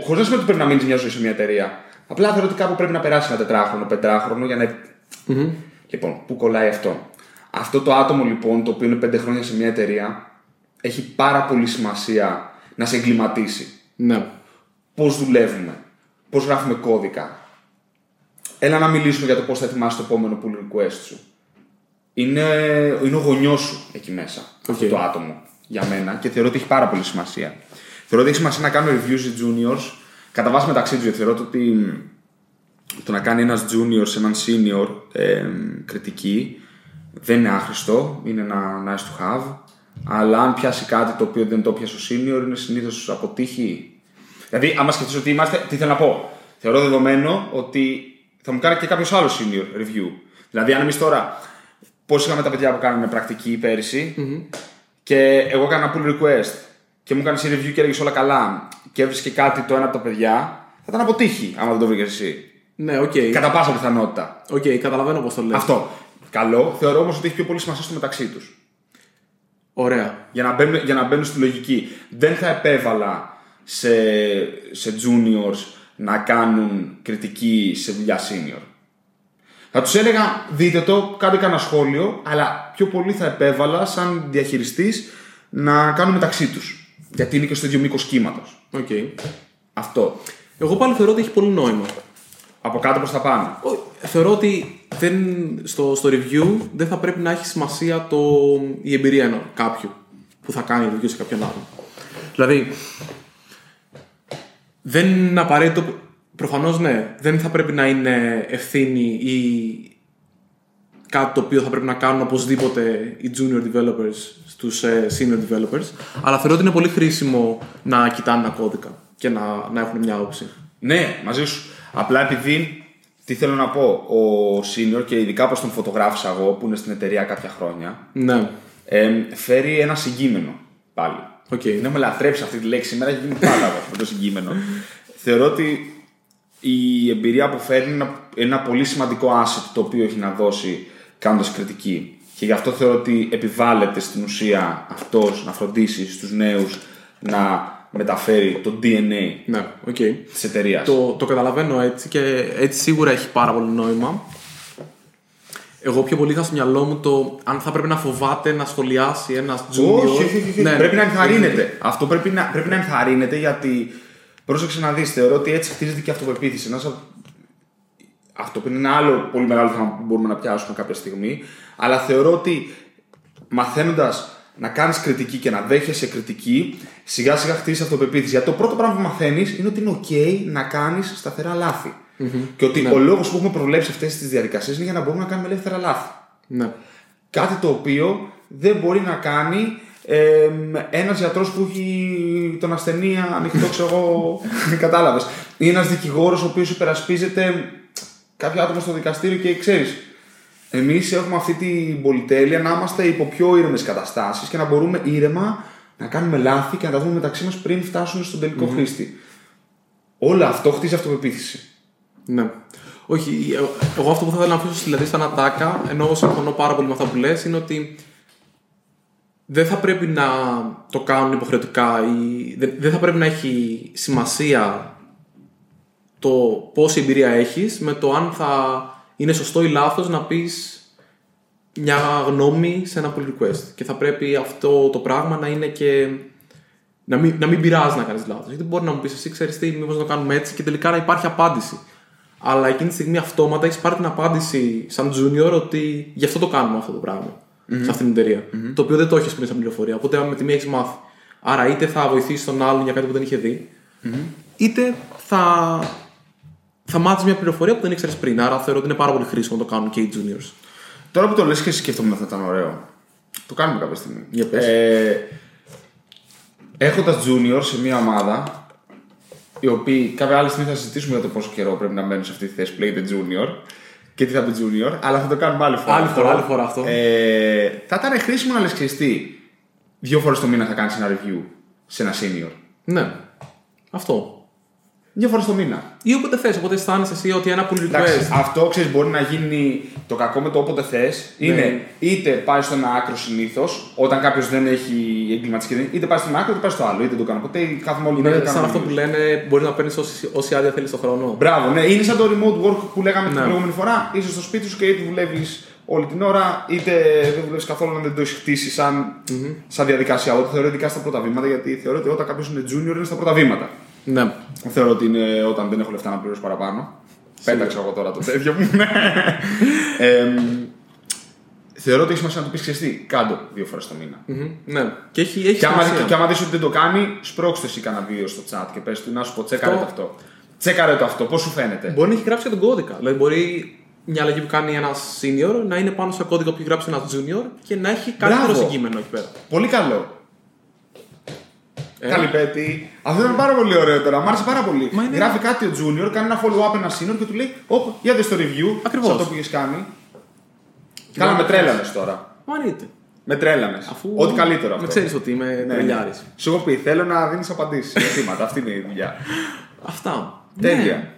Χωρίς να σημαίνει ότι πρέπει να μείνει μια ζωή σε μια εταιρεία. Απλά θεωρώ ότι κάπου πρέπει να περάσει ένα τετράχρονο, πεντράχρονο για να. Λοιπόν, πού κολλάει αυτό; Αυτό το άτομο λοιπόν, το οποίο είναι πέντε χρόνια σε μια εταιρεία, έχει πάρα πολύ σημασία να σε εγκληματίσει. Ναι. Πώς δουλεύουμε, πώς γράφουμε κώδικα; Έλα να μιλήσουμε για το πώς θα ετοιμάσεις το επόμενο pull request σου. Είναι, είναι ο γονιός σου εκεί μέσα. Αυτό Οκ. το άτομο για μένα και θεωρώ ότι έχει πάρα πολύ σημασία. Θεωρώ ότι έχει σημασία να κάνουν reviews οι juniors κατά βάση μεταξύ τους. Γιατί θεωρώ ότι το να κάνει ένας junior σε έναν senior ε, κριτική δεν είναι άχρηστο, είναι ένα nice to have. Αλλά αν πιάσει κάτι το οποίο δεν το πιάσει ο senior, είναι συνήθως από τύχη. Δηλαδή, άμα σκεφτείς ότι είμαστε. Τι θέλω να πω; Θεωρώ δεδομένο ότι θα μου κάνει και κάποιος άλλος senior review. Δηλαδή, αν εμείς τώρα. Πώς είχαμε τα παιδιά που κάνανε πρακτική πέρυσι και εγώ έκανα pull request και μου έκανε review και έλεγες όλα καλά και έβρισκε κάτι το ένα από τα παιδιά, θα ήταν από τύχη άμα δεν το βρήκες εσύ. Ναι, οκ. Κατά πάσα πιθανότητα. Οκ, καταλαβαίνω πώς το λες. Αυτό. Καλό. Θεωρώ όμως ότι έχει πιο πολύ σημασία στο μεταξύ τους. Ωραία. Για να, μπαίνουν, για να μπαίνουν στη λογική. Δεν θα επέβαλα σε, σε juniors να κάνουν κριτική σε δουλειά senior. Θα τους έλεγα, δείτε το, κάντε κανένα σχόλιο, αλλά πιο πολύ θα επέβαλα σαν διαχειριστής να κάνουν μεταξύ τους. Γιατί είναι και στο ίδιο μήκος κύματος. Οκ. Αυτό. Εγώ πάλι θεωρώ ότι έχει πολύ νόημα. Από κάτω προς τα πάνω. Ω, Θεωρώ ότι δεν, στο, στο review δεν θα πρέπει να έχει σημασία το, η εμπειρία ενός κάποιου που θα κάνει review σε κάποιον άλλον. Δηλαδή, δεν είναι απαραίτητο. Προφανώς ναι, δεν θα πρέπει να είναι ευθύνη ή κάτι το οποίο θα πρέπει να κάνουν οπωσδήποτε οι junior developers στους ε, senior developers, αλλά θεωρώ ότι είναι πολύ χρήσιμο να κοιτάνε ένα κώδικα και να, να έχουν μια άποψη. Ναι, μαζί σου. Απλά επειδή. Τι θέλω να πω, ο senior και ειδικά όπως τον φωτογράφησα εγώ που είναι στην εταιρεία κάποια χρόνια, Ναι, ε, φέρει ένα συγκείμενο πάλι. οκ. Δεν έχουμε λατρέψει αυτή τη λέξη σήμερα, έχει γίνει πάντα αυτό με το συγκείμενο. Θεωρώ ότι η εμπειρία που φέρνει είναι ένα, ένα πολύ σημαντικό asset το οποίο έχει να δώσει κάνοντας κριτική. Και γι' αυτό θεωρώ ότι επιβάλλεται στην ουσία αυτός να φροντίσει στους νέους να μεταφέρει το DNA Ναι, οκ. της εταιρείας. Το, το καταλαβαίνω έτσι και έτσι σίγουρα έχει πάρα πολύ νόημα. Εγώ πιο πολύ είχα στο μυαλό μου το αν θα πρέπει να φοβάται να σχολιάσει ένας junior. Όχι, όχι, όχι. Ναι, πρέπει να ναι. ενθαρρύνεται. Αυτό πρέπει να, πρέπει να ενθαρρύνεται γιατί. Πρόσεξε να δεις, θεωρώ ότι έτσι χτίζεται και η αυτοπεποίθηση. Ένας, α- αυτό που είναι ένα άλλο πολύ μεγάλο θέμα που μπορούμε να πιάσουμε κάποια στιγμή. Αλλά θεωρώ ότι μαθαίνοντας να κάνεις κριτική και να δέχεσαι κριτική, σιγά σιγά χτίζεις αυτοπεποίθηση. Γιατί το πρώτο πράγμα που μαθαίνεις είναι ότι είναι OK να κάνεις σταθερά λάθη. Και ότι ο λόγος που έχουμε προβλέψει αυτές τις διαδικασίες είναι για να μπορούμε να κάνουμε ελεύθερα λάθη. Ναι. Κάτι το οποίο δεν μπορεί να κάνει ε, ένας γιατρός που έχει τον ασθενή ανοιχτό, ξέρω εγώ. Κατάλαβες. Ή ένας δικηγόρος ο οποίος υπερασπίζεται κάποιο άτομο στο δικαστήριο και ξέρεις. Εμείς έχουμε αυτή την πολυτέλεια να είμαστε υπό πιο ήρεμες καταστάσεις και να μπορούμε ήρεμα να κάνουμε λάθη και να τα δούμε μεταξύ μας πριν φτάσουν στον τελικό χρήστη. Όλο αυτό χτίζει αυτοπεποίθηση. Ναι. Όχι, ε- εγώ αυτό που θα ήθελα να αφήσω δηλαδή σαν ατάκα, ενώ συμφωνώ πάρα πολύ με αυτά που λες, είναι ότι δεν θα πρέπει να το κάνουν υποχρεωτικά ή δεν, δεν θα πρέπει να έχει σημασία το πόση εμπειρία έχεις με το αν θα είναι σωστό ή λάθος να πεις μια γνώμη σε ένα pull request. Και θα πρέπει αυτό το πράγμα να είναι και. να μην, να μην πειράζει να κάνεις λάθος. Γιατί μπορεί να μου πεις εσύ, ξέρεις τι, μήπως να το κάνουμε έτσι και τελικά να υπάρχει απάντηση. Αλλά εκείνη τη στιγμή αυτόματα έχεις πάρει την απάντηση σαν junior ότι γι' αυτό το κάνουμε αυτό το πράγμα σε αυτήν την εταιρεια Το οποίο δεν το έχεις πριν σαν πληροφορία. Οπότε με τη μία έχεις μάθει. Άρα είτε θα βοηθήσεις τον άλλον για κάτι που δεν είχε δει, είτε θα, θα μάθεις μια πληροφορία που δεν ήξερες πριν. Άρα θεωρώ ότι είναι πάρα πολύ χρήσιμο να το κάνουν και οι juniors. Τώρα που το λες και σκέφτομαι ότι θα ήταν ωραίο. Το κάνουμε κάποια στιγμή. Για πες. Ε, Έχοντας junior σε μια ομάδα, οι οποίοι κάποια άλλη στιγμή θα συζητήσουμε για το πόσο καιρό πρέπει να μένουν σε αυτή τη θέση που λέγεται junior και τι θα πει junior, αλλά θα το κάνουμε άλλη φορά. Άλλη φορά, άλλη φορά αυτό. Ε, θα ήταν χρήσιμο να λες και τι, δύο φορές το μήνα θα κάνεις ένα review σε ένα senior. Ναι. Αυτό. Δύο φορέ το μήνα. Ή όποτε θες, όποτε αισθάνεσαι εσύ ότι ένα pull Εντάξει, request. αυτό ξέρεις, μπορεί να γίνει το κακό με το όποτε θες. Είναι Ναι. είτε πάει στο ένα άκρο συνήθως, όταν κάποιος δεν έχει εγκληματική δύναμη, είτε πάει στο ένα άκρο είτε πάει στο άλλο. Είτε το κάνω ποτέ, ή κάθομαι όλη μέρα. Είναι και σαν κάνω αυτό που reviews. λένε μπορεί να παίρνεις όση, όση άδεια θέλεις το χρόνο. Μπράβο, ναι, είναι σαν το remote work που λέγαμε την Ναι. προηγούμενη φορά. Είσαι στο σπίτι σου και είτε δουλεύεις όλη την ώρα, είτε δεν δουλεύεις καθόλου αν δεν το έχεις χτίσει σαν, σαν διαδικασία. Εγώ το θεωρώ ειδικά στα πρώτα βήματα, γιατί θεωρώ ότι όταν κάποιος είναι junior είναι στα πρώτα βήματα. Ναι. Δεν θεωρώ ότι είναι όταν δεν έχω λεφτά να πληρώσω παραπάνω. Πέταξα εγώ τώρα το τέτοιο μου. ναι. ε, θεωρώ ότι έχει σημασία να του πεις ξεστή. Κάντο δύο φορές το μήνα. Μμμ. Ναι. Και έχει, έχει Και άμα, σημασία. και άμα δεις ότι δεν το κάνει, σπρώξτε εσύ κανένα βίντεο στο chat και πες του να σου πω τσέκαρε Αυτό- το αυτό. Τσέκαρε το αυτό, πώς σου φαίνεται; Μπορεί να έχει γράψει και τον κώδικα. Δηλαδή μπορεί μια αλλαγή που κάνει ένα senior να είναι πάνω σε κώδικα που έχει γράψει ένας junior και να έχει καλύτερο Μπράβο. συγκείμενο εκεί πέρα. Πολύ καλό. Ε. Καλή πέτη. Αυτό ήταν πάρα πολύ ωραίο τώρα. Μ' άρεσε πάρα πολύ. Μα είναι- Γράφει κάτι ο Junior, κάνει ένα follow-up ένα senior και του λέει: Ωπ, για δες το review. Ακριβώς. Σε αυτό που έχει κάνει. Καλά, με τρέλανες τώρα. Μα εννοείται. Με τρέλανες. Αφού. Ό,τι καλύτερο αυτό. Με ξέρεις ότι είμαι Ναι, ναι. τρελιάρης. Σου έχω πει: Θέλω να δίνεις απαντήσεις σε ερωτήματα. Αυτή είναι η δουλειά. Αυτά. Τέλεια.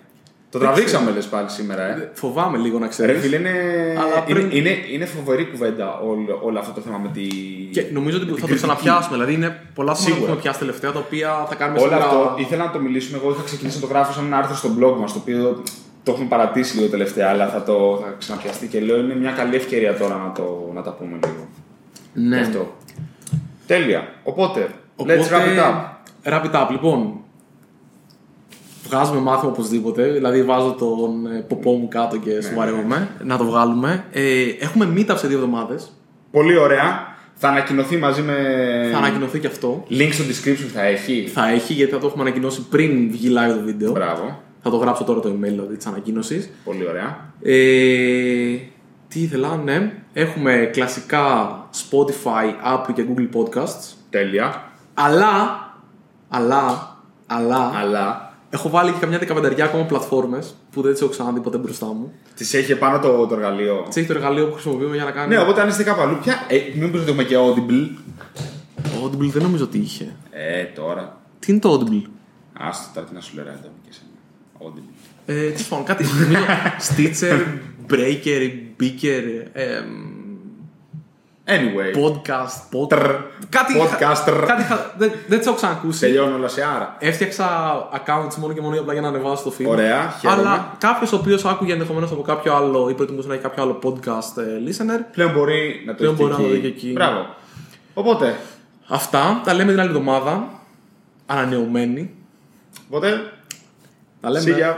Ναι. Το τραβήξαμε λες πάλι σήμερα, ε. Φοβάμαι λίγο να Ρε ξέρει. φίλε, είναι, Αλλά είναι, πριν- είναι, είναι φοβερή κουβέντα όλο, όλο αυτό το θέμα με τη. Και νομίζω ότι με θα την το κριτική. ξαναπιάσουμε. Δηλαδή είναι πολλά θέματα που Σίγουρα. έχουμε πιάσει τελευταία τα οποία θα κάνουμε Όλο σίγουρα- αυτό ήθελα να το μιλήσουμε. Εγώ είχα ξεκινήσει να το γράφω σαν ένα άρθρο στο blog μας, το οποίο το έχουμε παρατήσει λίγο τελευταία, αλλά θα το θα ξαναπιαστεί και λέω είναι μια καλή ευκαιρία τώρα να, το, να τα πούμε λίγο. Ναι. Γι' Αυτό. Τέλεια. Οπότε, Οπότε, let's wrap it up. Wrap it up. Λοιπόν, βγάζουμε μάθημα οπωσδήποτε. Δηλαδή, βάζω τον ε, ποπό μου κάτω και Ναι, σου βαρεύομαι να το βγάλουμε. Ε, έχουμε meetup σε δύο εβδομάδες. Πολύ ωραία. Θα ανακοινωθεί μαζί με. Θα ανακοινωθεί και αυτό. Link στο description θα έχει. Θα έχει γιατί θα το έχουμε ανακοινώσει πριν βγει live το βίντεο. Μπράβο. Θα το γράψω τώρα το email δηλαδή, της ανακοίνωσης. Πολύ ωραία. Ε, τι ήθελα, ναι. Έχουμε κλασικά Spotify, Apple και Google Podcasts. Τέλεια. Αλλά, αλλά, αλλά, Αλλά έχω βάλει και καμιά δεκαπενταριά ακόμα πλατφόρμες που δεν τις έχω ξαναδεί ποτέ μπροστά μου. τη έχει επάνω το, το εργαλείο. Τις έχει το εργαλείο που χρησιμοποιούμε για να κάνει. Ναι, οπότε αν είστε κάπου αλλού, πια. Ε, μήπως έχουμε και Audible; Το Audible δεν νομίζω ότι είχε. Ε, τώρα. Τι είναι το Audible; Άστο τώρα τι να σου λέω, ρε, εδώ και εσένα. Audible. Ε, τι πάνω, κάτι. νομίζω Stitcher, Breaker, Beaker, ε, Anyway. podcast, pod... Τρ. κάτι. Podcaster. κάτι χα- δεν, δεν τι έχω ξανακούσει. Τελειώνω όλα σε άρα. Έφτιαξα accounts μόνο και μόνο απλά για να ανεβάσω το feed. Ωραία, χαίρομαι. Αλλά κάποιος ο οποίος άκουγε ενδεχομένως από κάποιο άλλο ή προτιμούσε να έχει κάποιο άλλο podcast ε, listener. Πλέον μπορεί να το Πλέον έχει μπορεί να το δει και εκεί. Μπράβο. Οπότε, Αυτά τα λέμε την άλλη εβδομάδα. Ανανεωμένοι. οπότε, Τα λέμε. see ya.